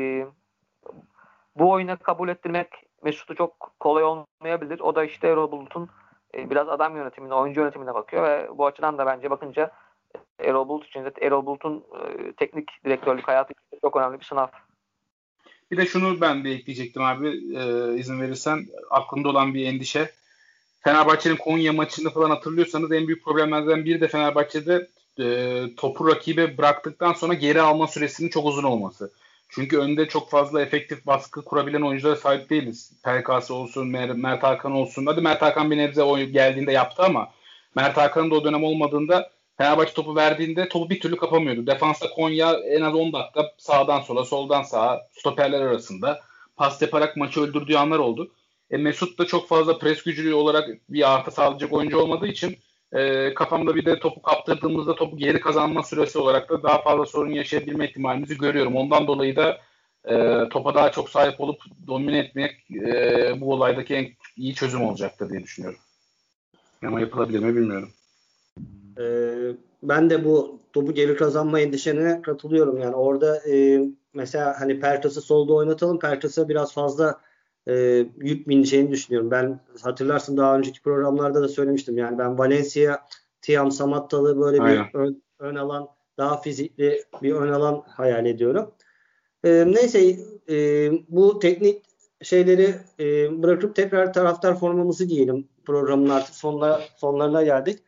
bu oyuna kabul ettirmek Mesut'u çok kolay olmayabilir. O da işte Erol Bulut'un e, biraz adam yönetimine, oyuncu yönetimine bakıyor ve bu açıdan da bence bakınca Erol Bulut için de Erol Bulut'un e, teknik direktörlük hayatı çok önemli bir sınav. Bir de şunu ben de ekleyecektim abi e, izin verirsen aklımda olan bir endişe. Fenerbahçe'nin Konya maçını falan hatırlıyorsanız en büyük problemlerden biri de Fenerbahçe'de e, topu rakibe bıraktıktan sonra geri alma süresinin çok uzun olması. Çünkü önde çok fazla efektif baskı kurabilen oyunculara sahip değiliz. PKS olsun, Mer Mert Hakan olsun. Hadi Mert Hakan bir nebze oyun geldiğinde yaptı ama Mert Hakan'ın da o dönem olmadığında Fenerbahçe topu verdiğinde topu bir türlü kapamıyordu. Defansta Konya en az 10 dakika sağdan sola, soldan sağa, stoperler arasında pas yaparak maçı öldürdüğü anlar oldu. E, Mesut da çok fazla pres gücü olarak bir artı sağlayacak oyuncu olmadığı için e, kafamda bir de topu kaptırdığımızda topu geri kazanma süresi olarak da daha fazla sorun yaşayabilme ihtimalimizi görüyorum. Ondan dolayı da e, topa daha çok sahip olup domine etmek e, bu olaydaki en iyi çözüm olacaktır diye düşünüyorum. Ama yapılabilir mi bilmiyorum. Ee, ben de bu topu geri kazanma endişene katılıyorum. Yani orada e, mesela hani Pertas'ı solda oynatalım. Pertas'a biraz fazla e, yük bineceğini düşünüyorum. Ben hatırlarsın daha önceki programlarda da söylemiştim. Yani ben Valencia, Tiam Samattalı böyle Aynen. bir ön, ön alan daha fizikli bir ön alan hayal ediyorum. E, neyse e, bu teknik şeyleri e, bırakıp tekrar taraftar formamızı giyelim. Programın artık sonuna, sonlarına geldik.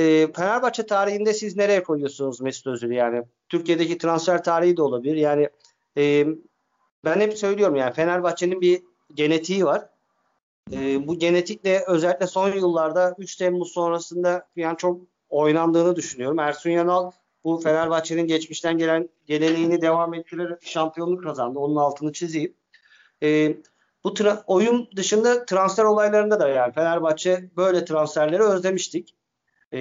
E, Fenerbahçe tarihinde siz nereye koyuyorsunuz Mesut Özil? Yani Türkiye'deki transfer tarihi de olabilir. Yani e, ben hep söylüyorum yani Fenerbahçe'nin bir genetiği var. E, bu genetikle özellikle son yıllarda 3 Temmuz sonrasında yani çok oynandığını düşünüyorum. Ersun Yanal bu Fenerbahçe'nin geçmişten gelen geleneğini devam ettirerek şampiyonluk kazandı. Onun altını çizeyim. E, bu tra- oyun dışında transfer olaylarında da yani Fenerbahçe böyle transferleri özlemiştik. E,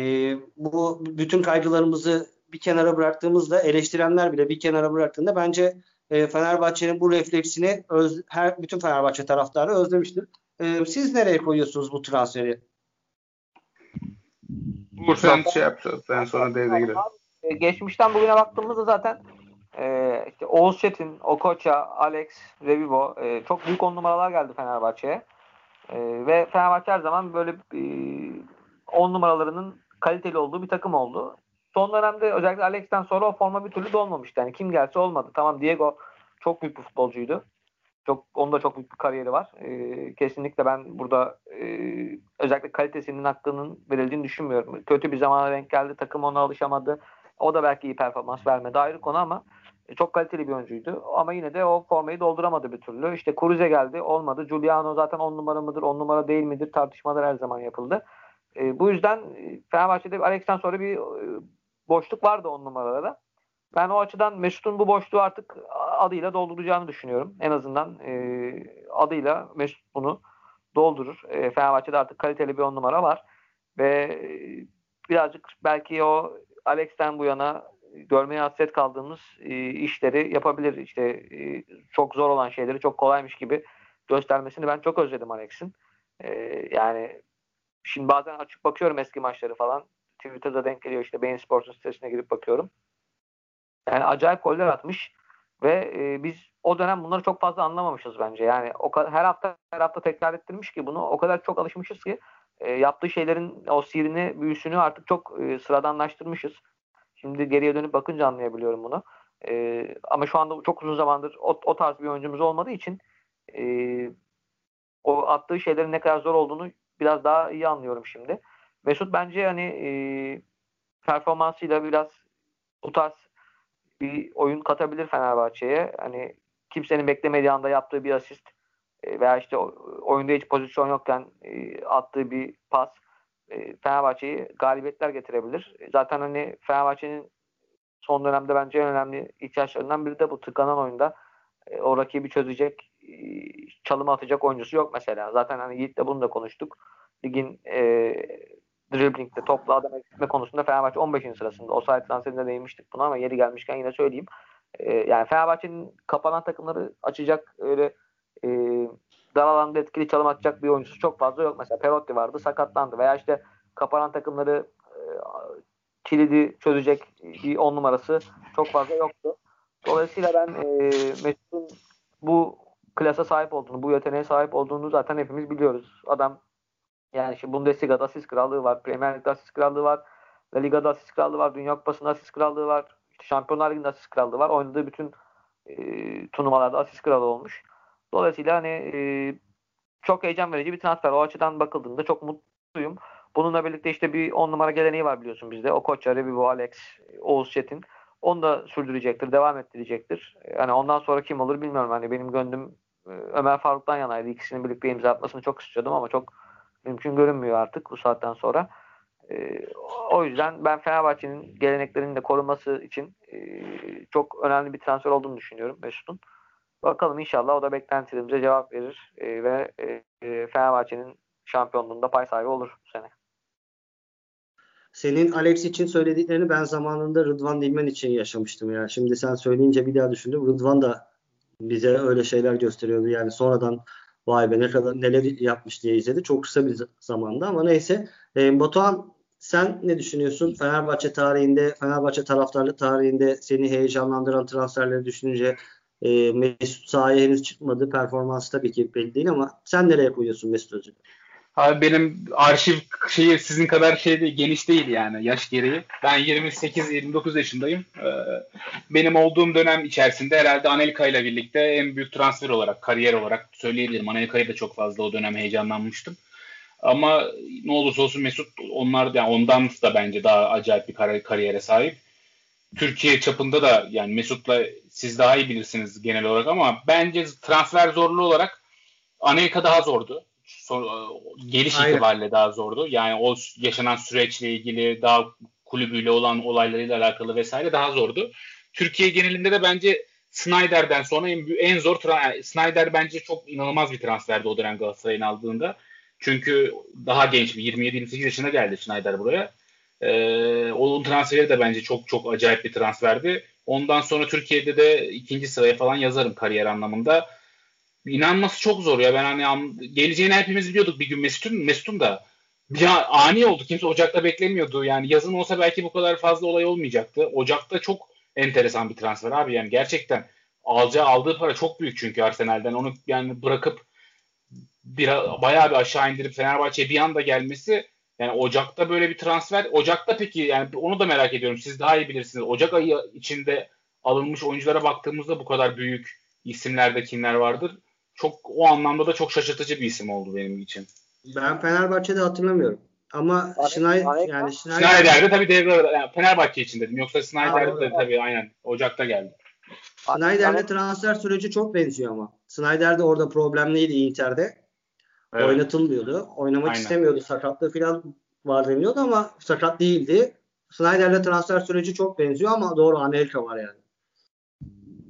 bu bütün kaygılarımızı bir kenara bıraktığımızda eleştirenler bile bir kenara bıraktığında bence e, Fenerbahçe'nin bu refleksini öz, her bütün Fenerbahçe taraftarı özlemiştir. E, siz nereye koyuyorsunuz bu transferi? Uğur sen şey yapacağız. Ben sonra devreye girelim. E, geçmişten bugüne baktığımızda zaten e, işte Oğuz Çetin, Okocha, Alex, Revivo e, çok büyük on numaralar geldi Fenerbahçe'ye. E, ve Fenerbahçe her zaman böyle e, on numaralarının kaliteli olduğu bir takım oldu son dönemde özellikle Alex'ten sonra o forma bir türlü dolmamıştı. Yani kim gelse olmadı. Tamam Diego çok büyük bir futbolcuydu. çok onun da çok büyük bir kariyeri var. E, kesinlikle ben burada e, özellikle kalitesinin hakkının verildiğini düşünmüyorum. Kötü bir zamana denk geldi. Takım ona alışamadı. O da belki iyi performans vermedi ayrı konu ama e, çok kaliteli bir oyuncuydu. Ama yine de o formayı dolduramadı bir türlü. İşte Cruze geldi olmadı. Giuliano zaten 10 numara mıdır 10 numara değil midir tartışmalar her zaman yapıldı. E, bu yüzden e, Fenerbahçe'de Alex'ten sonra bir e, boşluk vardı 10 numaralara. Ben o açıdan Mesut'un bu boşluğu artık adıyla dolduracağını düşünüyorum. En azından e, adıyla Mesut bunu doldurur. E, Fenerbahçe'de artık kaliteli bir on numara var. Ve e, birazcık belki o Alex'ten bu yana görmeye hasret kaldığımız e, işleri yapabilir. İşte e, çok zor olan şeyleri çok kolaymış gibi göstermesini ben çok özledim Alex'in. E, yani şimdi bazen açıp bakıyorum eski maçları falan. Twitter'da denk geliyor işte Bein Sports'un sitesine girip bakıyorum. Yani acayip goller atmış ve e, biz o dönem bunları çok fazla anlamamışız bence. Yani o kadar, her hafta her hafta tekrar ettirmiş ki bunu o kadar çok alışmışız ki e, yaptığı şeylerin o sirini, büyüsünü artık çok e, sıradanlaştırmışız. Şimdi geriye dönüp bakınca anlayabiliyorum bunu. E, ama şu anda çok uzun zamandır o, o tarz bir oyuncumuz olmadığı için e, o attığı şeylerin ne kadar zor olduğunu biraz daha iyi anlıyorum şimdi. Mesut bence hani e, performansıyla biraz bu tarz bir oyun katabilir Fenerbahçe'ye. Hani kimsenin beklemediği anda yaptığı bir asist e, veya işte oyunda hiç pozisyon yokken e, attığı bir pas e, Fenerbahçe'yi galibiyetler getirebilir. Zaten hani Fenerbahçe'nin son dönemde bence en önemli ihtiyaçlarından biri de bu tıkanan oyunda o rakibi çözecek çalımı atacak oyuncusu yok mesela. Zaten hani Yiğit'le bunu da konuştuk. Ligin e, dribblingde topla adam eksiltme konusunda Fenerbahçe 15. sırasında. O saat transferinde değinmiştik buna ama yeri gelmişken yine söyleyeyim. E, yani Fenerbahçe'nin kapanan takımları açacak öyle e, dar alanda etkili çalım atacak bir oyuncusu çok fazla yok. Mesela Perotti vardı sakatlandı veya işte kapanan takımları e, kilidi çözecek bir on numarası çok fazla yoktu. Dolayısıyla ben e, Mesut'un bu klasa sahip olduğunu, bu yeteneğe sahip olduğunu zaten hepimiz biliyoruz. Adam yani şimdi Bundesliga'da asist krallığı var. Premier Lig'de asist krallığı var. La Liga'da asist krallığı var. Dünya Kupası'nda asist krallığı var. İşte Şampiyonlar Ligi'nde asist krallığı var. Oynadığı bütün e, turnuvalarda asist kralı olmuş. Dolayısıyla hani e, çok heyecan verici bir transfer. O açıdan bakıldığında çok mutluyum. Bununla birlikte işte bir on numara geleneği var biliyorsun bizde. O Koç, bu Alex, Oğuz Çetin. Onu da sürdürecektir, devam ettirecektir. Yani ondan sonra kim olur bilmiyorum. Hani benim gönlüm e, Ömer Faruk'tan yanaydı. İkisinin birlikte imza atmasını çok istiyordum ama çok mümkün görünmüyor artık bu saatten sonra. E, o yüzden ben Fenerbahçe'nin geleneklerinin de korunması için e, çok önemli bir transfer olduğunu düşünüyorum Mesut'un. Bakalım inşallah o da beklentilerimize cevap verir e, ve e, e Fenerbahçe'nin şampiyonluğunda pay sahibi olur bu sene. Senin Alex için söylediklerini ben zamanında Rıdvan Dilmen için yaşamıştım ya. Şimdi sen söyleyince bir daha düşündüm. Rıdvan da bize öyle şeyler gösteriyordu. Yani sonradan vay be ne kadar neler yapmış diye izledi. Çok kısa bir zamanda ama neyse. E, Batuhan sen ne düşünüyorsun? Fenerbahçe tarihinde, Fenerbahçe taraftarlık tarihinde seni heyecanlandıran transferleri düşününce e, Mesut sahaya henüz çıkmadı. Performansı tabii ki belli değil ama sen nereye koyuyorsun Mesut Özil? Abi benim arşiv şeyi sizin kadar şey değil, geniş değil yani yaş gereği. Ben 28-29 yaşındayım. Ee, benim olduğum dönem içerisinde herhalde Anelka ile birlikte en büyük transfer olarak, kariyer olarak söyleyebilirim. Anelka'yı da çok fazla o dönem heyecanlanmıştım. Ama ne olursa olsun Mesut onlar yani ondan da bence daha acayip bir kar- kariyere sahip. Türkiye çapında da yani Mesut'la siz daha iyi bilirsiniz genel olarak ama bence transfer zorluğu olarak Anelka daha zordu geliş Aynen. itibariyle daha zordu. Yani o yaşanan süreçle ilgili daha kulübüyle olan olaylarıyla alakalı vesaire daha zordu. Türkiye genelinde de bence Snyder'den sonra en, en zor yani Snyder bence çok inanılmaz bir transferdi o dönem Galatasaray'ın aldığında. Çünkü daha genç bir 27-28 yaşına geldi Snyder buraya. Ee, onun transferi de bence çok çok acayip bir transferdi. Ondan sonra Türkiye'de de ikinci sıraya falan yazarım kariyer anlamında inanması çok zor ya. Ben hani geleceğini hepimiz biliyorduk bir gün Mesut'un Mesut'un da bir ani oldu. Kimse Ocak'ta beklemiyordu. Yani yazın olsa belki bu kadar fazla olay olmayacaktı. Ocak'ta çok enteresan bir transfer abi. Yani gerçekten alacağı aldığı para çok büyük çünkü Arsenal'den. Onu yani bırakıp bir bayağı bir aşağı indirip Fenerbahçe'ye bir anda gelmesi yani Ocak'ta böyle bir transfer. Ocak'ta peki yani onu da merak ediyorum. Siz daha iyi bilirsiniz. Ocak ayı içinde alınmış oyunculara baktığımızda bu kadar büyük isimlerde kimler vardır? Çok o anlamda da çok şaşırtıcı bir isim oldu benim için. Ben Fenerbahçe'de hatırlamıyorum. Ama Schneider yani Schneider, Schneider'de tabii devre yani Fenerbahçe için dedim. Yoksa Schneider'de de tabii aynen Ocak'ta geldi. Schneider'le transfer süreci çok benziyor ama. Schneider de orada problemliydi Inter'de. Evet. Oynatılmıyordu. Oynamak aynen. istemiyordu. Sakatlığı falan var deniyordu ama sakat değildi. Schneider'le transfer süreci çok benziyor ama doğru Amerika var yani.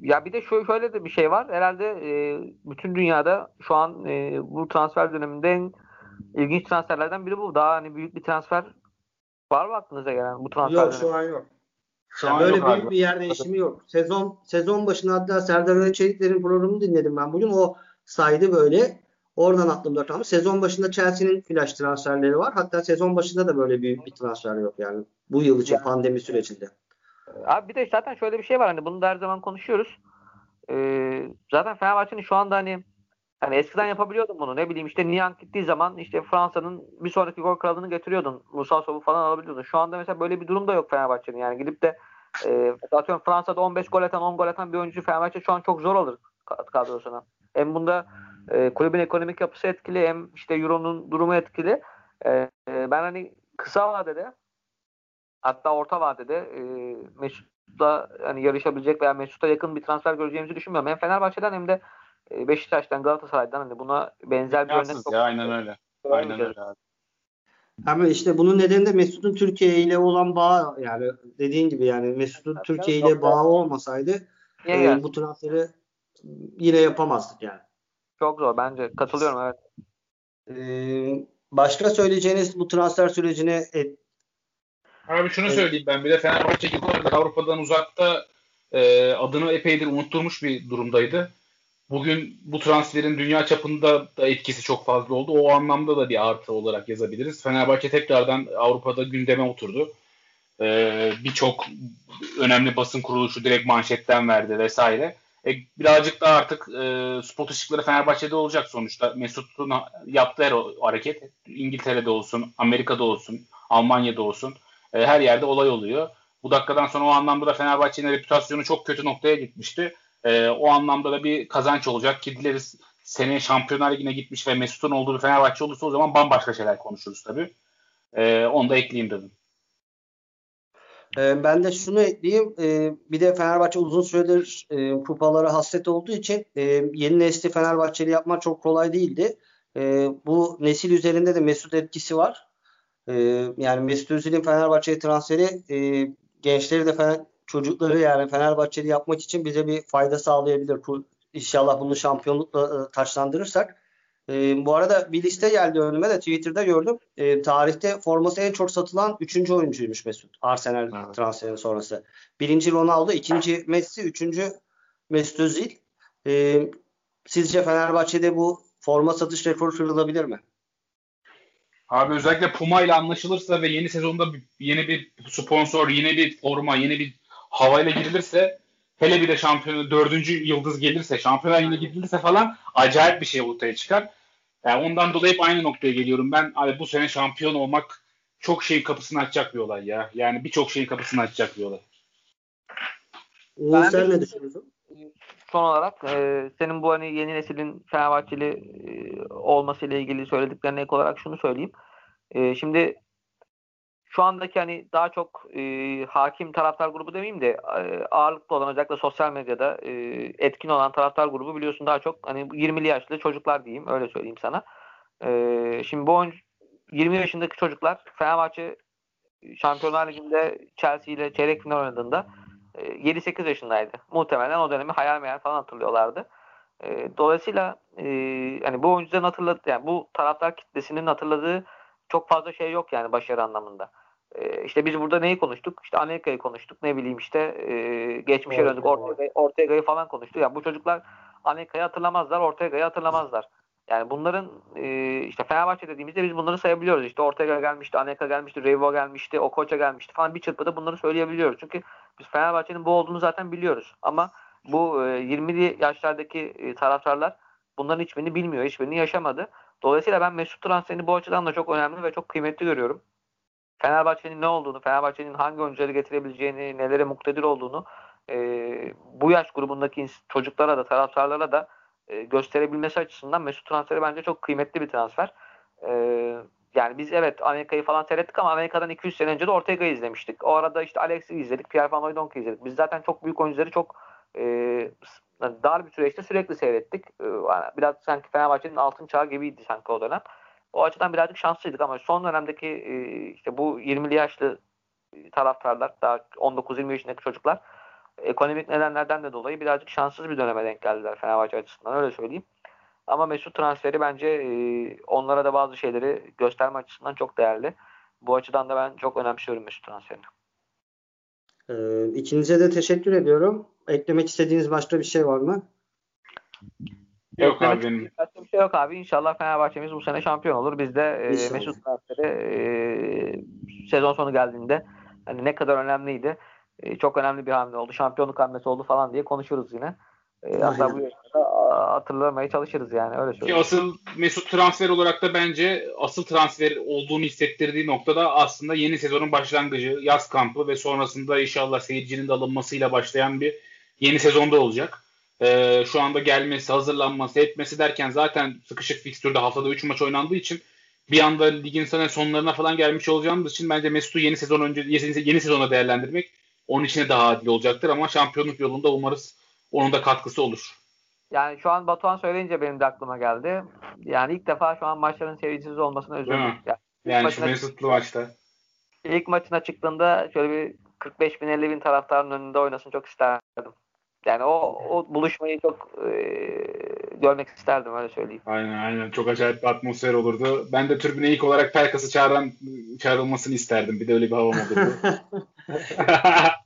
Ya bir de şöyle, şöyle de bir şey var. Herhalde e, bütün dünyada şu an e, bu transfer döneminde en ilginç transferlerden biri bu. Daha hani büyük bir transfer var mı aklınıza gelen bu transfer? Yok şu an yok. Şu yani böyle büyük abi. bir yer değişimi yok. Sezon sezon başında hatta Serdar Öçelikler'in programını dinledim ben bugün. O saydı böyle. Oradan aklımda kalmış. Sezon başında Chelsea'nin flash transferleri var. Hatta sezon başında da böyle büyük bir transfer yok yani. Bu yıl için yani, pandemi sürecinde. Abi bir de zaten şöyle bir şey var hani bunu da her zaman konuşuyoruz. Ee, zaten Fenerbahçe'nin şu anda hani hani eskiden yapabiliyordun bunu. Ne bileyim işte Niang gittiği zaman işte Fransa'nın bir sonraki gol kralını getiriyordun. Musa Sov'u falan alabiliyordun. Şu anda mesela böyle bir durum da yok Fenerbahçe'nin. Yani gidip de e, atıyorum Fransa'da 15 gol atan 10 gol atan bir oyuncu Fenerbahçe şu an çok zor alır kadrosuna. Hem bunda e, kulübün ekonomik yapısı etkili hem işte Euro'nun durumu etkili. E, e, ben hani kısa vadede hatta orta vadede e, Mesut'la hani yarışabilecek veya Mesut'a yakın bir transfer göreceğimizi düşünmüyorum. Hem Fenerbahçe'den hem de e, Beşiktaş'tan Galatasaray'dan hani buna benzer bir örnek ya, aynen öyle. Aynen öyle abi. Ama işte bunun nedeni de Mesut'un Türkiye ile olan bağ yani dediğin gibi yani Mesut'un evet, Türkiye ile bağı olmasaydı e, bu transferi yine yapamazdık yani. Çok zor bence. Katılıyorum evet. Ee, başka söyleyeceğiniz bu transfer sürecine et... Abi şunu evet. söyleyeyim ben bir de Fenerbahçe yıllardır Avrupa'dan uzakta e, adını epeydir unutturmuş bir durumdaydı. Bugün bu transferin dünya çapında da etkisi çok fazla oldu. O anlamda da bir artı olarak yazabiliriz. Fenerbahçe tekrardan Avrupa'da gündeme oturdu. Ee, Birçok önemli basın kuruluşu direkt manşetten verdi vesaire. E, birazcık da artık e, spot ışıkları Fenerbahçe'de olacak sonuçta. Mesut'un yaptığı her hareket İngiltere'de olsun, Amerika'da olsun, Almanya'da olsun e, her yerde olay oluyor. Bu dakikadan sonra o anlamda da Fenerbahçe'nin reputasyonu çok kötü noktaya gitmişti. E, o anlamda da bir kazanç olacak ki dileriz seneye Şampiyonlar Ligi'ne gitmiş ve Mesut'un olduğu bir Fenerbahçe olursa o zaman bambaşka şeyler konuşuruz tabii. E, onu da ekleyeyim dedim. E, ben de şunu ekleyeyim. E, bir de Fenerbahçe uzun süredir e, kupalara hasret olduğu için e, yeni nesli Fenerbahçeli yapmak çok kolay değildi. Bu nesil üzerinde de Mesut etkisi var. E, yani Mesut Özil'in Fenerbahçe'ye transferi e, gençleri de Fener, çocukları yani Fenerbahçeli yapmak için bize bir fayda sağlayabilir. İnşallah bunu şampiyonlukla e, taçlandırırsak. E, bu arada bir liste geldi önüme de Twitter'da gördüm. E, tarihte forması en çok satılan 3. oyuncuymuş Mesut. Arsenal evet. transferi sonrası. Birinci Ronaldo, ikinci Messi, üçüncü Mesut Özil. E, sizce Fenerbahçe'de bu forma satış rekoru kırılabilir mi? Abi özellikle Puma ile anlaşılırsa ve yeni sezonda yeni bir sponsor, yeni bir forma, yeni bir havayla girilirse hele bir de şampiyonu dördüncü yıldız gelirse, şampiyonlar yine gidilirse falan acayip bir şey ortaya çıkar. Yani ondan dolayı hep aynı noktaya geliyorum. Ben abi bu sene şampiyon olmak çok şeyin kapısını açacak bir olay ya. Yani birçok şeyin kapısını açacak bir olay. Ben sen ne düşünüyorsun? Son olarak e, senin bu hani yeni neslin Fenerbahçeli e, olması ile ilgili söylediklerine ek olarak şunu söyleyeyim. E, şimdi şu andaki hani daha çok e, hakim taraftar grubu demeyeyim de e, ağırlıklı olan özellikle sosyal medyada e, etkin olan taraftar grubu biliyorsun daha çok hani 20'li yaşlı çocuklar diyeyim öyle söyleyeyim sana. E, şimdi bu oyuncu 20 yaşındaki çocuklar Fenerbahçe Şampiyonlar Ligi'nde Chelsea ile çeyrek final oynadığında 7-8 yaşındaydı. Muhtemelen o dönemi hayal meyal falan hatırlıyorlardı. E, dolayısıyla e, hani bu oyuncuların hatırladığı yani bu taraftar kitlesinin hatırladığı çok fazla şey yok yani başarı anlamında. E, işte biz burada neyi konuştuk? İşte Amerika'yı konuştuk. Ne bileyim işte e, geçmişe döndük. Ortega, Ortega'yı falan konuştuk. Yani bu çocuklar Amerika'yı hatırlamazlar. Ortega'yı hatırlamazlar. Yani bunların e, işte Fenerbahçe dediğimizde biz bunları sayabiliyoruz. İşte Ortega gelmişti, Aneka gelmişti, Revo gelmişti, Okocha gelmişti falan bir çırpıda bunları söyleyebiliyoruz. Çünkü biz Fenerbahçe'nin bu olduğunu zaten biliyoruz. Ama bu e, 20'li yaşlardaki e, taraftarlar bunların hiçbirini bilmiyor, hiçbirini yaşamadı. Dolayısıyla ben Mesut transferini bu açıdan da çok önemli ve çok kıymetli görüyorum. Fenerbahçe'nin ne olduğunu, Fenerbahçe'nin hangi oyuncuları getirebileceğini, nelere muktedir olduğunu e, bu yaş grubundaki çocuklara da, taraftarlara da e, gösterebilmesi açısından Mesut transferi bence çok kıymetli bir transfer. E, yani biz evet Amerika'yı falan seyrettik ama Amerika'dan 200 sene önce de Ortega'yı izlemiştik. O arada işte Alex'i izledik, Pierre Van Hooydonk'u izledik. Biz zaten çok büyük oyuncuları çok e, dar bir süreçte sürekli seyrettik. E, biraz sanki Fenerbahçe'nin altın çağı gibiydi sanki o dönem. O açıdan birazcık şanslıydık ama son dönemdeki e, işte bu 20'li yaşlı taraftarlar, daha 19-20 yaşındaki çocuklar ekonomik nedenlerden de dolayı birazcık şanssız bir döneme denk geldiler Fenerbahçe açısından öyle söyleyeyim. Ama Mesut transferi bence e, onlara da bazı şeyleri gösterme açısından çok değerli. Bu açıdan da ben çok önemsiyorum Mesut transferini. Ee, ikinize de teşekkür ediyorum. Eklemek istediğiniz başka bir şey var mı? Yok abi benim. Başka bir şey yok abi. İnşallah Fenerbahçe'miz bu sene şampiyon olur. Biz de e, Mesut transferi e, sezon sonu geldiğinde hani ne kadar önemliydi. E, çok önemli bir hamle oldu. Şampiyonluk hamlesi oldu falan diye konuşuruz yine. E, hatta bu hatırlamaya çalışırız yani öyle söyleyeyim. Ki asıl Mesut transfer olarak da bence asıl transfer olduğunu hissettirdiği noktada aslında yeni sezonun başlangıcı, yaz kampı ve sonrasında inşallah seyircinin de alınmasıyla başlayan bir yeni sezonda olacak. Ee, şu anda gelmesi, hazırlanması, etmesi derken zaten sıkışık fikstürde haftada 3 maç oynandığı için bir anda ligin sonlarına falan gelmiş olacağımız için bence Mesut'u yeni sezon önce yeni, yeni sezona değerlendirmek onun için daha adil olacaktır ama şampiyonluk yolunda umarız onun da katkısı olur. Yani şu an Batuhan söyleyince benim de aklıma geldi. Yani ilk defa şu an maçların seyircisiz olmasına üzüldüm. Yani, yani şu Mesutlu maçta. İlk maçına çıktığında şöyle bir 45 bin 50 bin taraftarın önünde oynasın çok isterdim. Yani o, o buluşmayı çok e, görmek isterdim öyle söyleyeyim. Aynen aynen çok acayip bir atmosfer olurdu. Ben de tribüne ilk olarak Pelkas'ı çağıran çağrılmasını isterdim. Bir de öyle bir havam olurdu.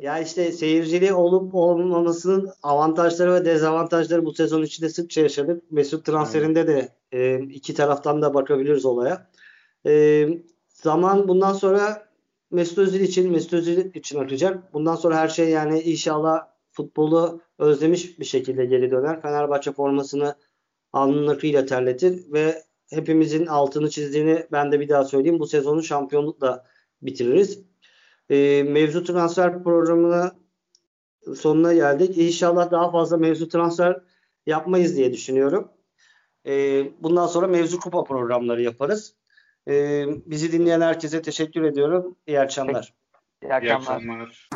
ya işte seyirciliği olup olmamasının avantajları ve dezavantajları bu sezon içinde sıkça yaşadık. Mesut transferinde de e, iki taraftan da bakabiliriz olaya. E, zaman bundan sonra Mesut Özil için Mesut Özil için akacak. Bundan sonra her şey yani inşallah futbolu özlemiş bir şekilde geri döner. Fenerbahçe formasını alnının akıyla terletir ve hepimizin altını çizdiğini ben de bir daha söyleyeyim. Bu sezonu şampiyonlukla bitiririz. E, mevzu transfer programına sonuna geldik. İnşallah daha fazla mevzu transfer yapmayız diye düşünüyorum. E, bundan sonra mevzu kupa programları yaparız. E, bizi dinleyen herkese teşekkür ediyorum. İyi akşamlar. İyi akşamlar. İyi akşamlar.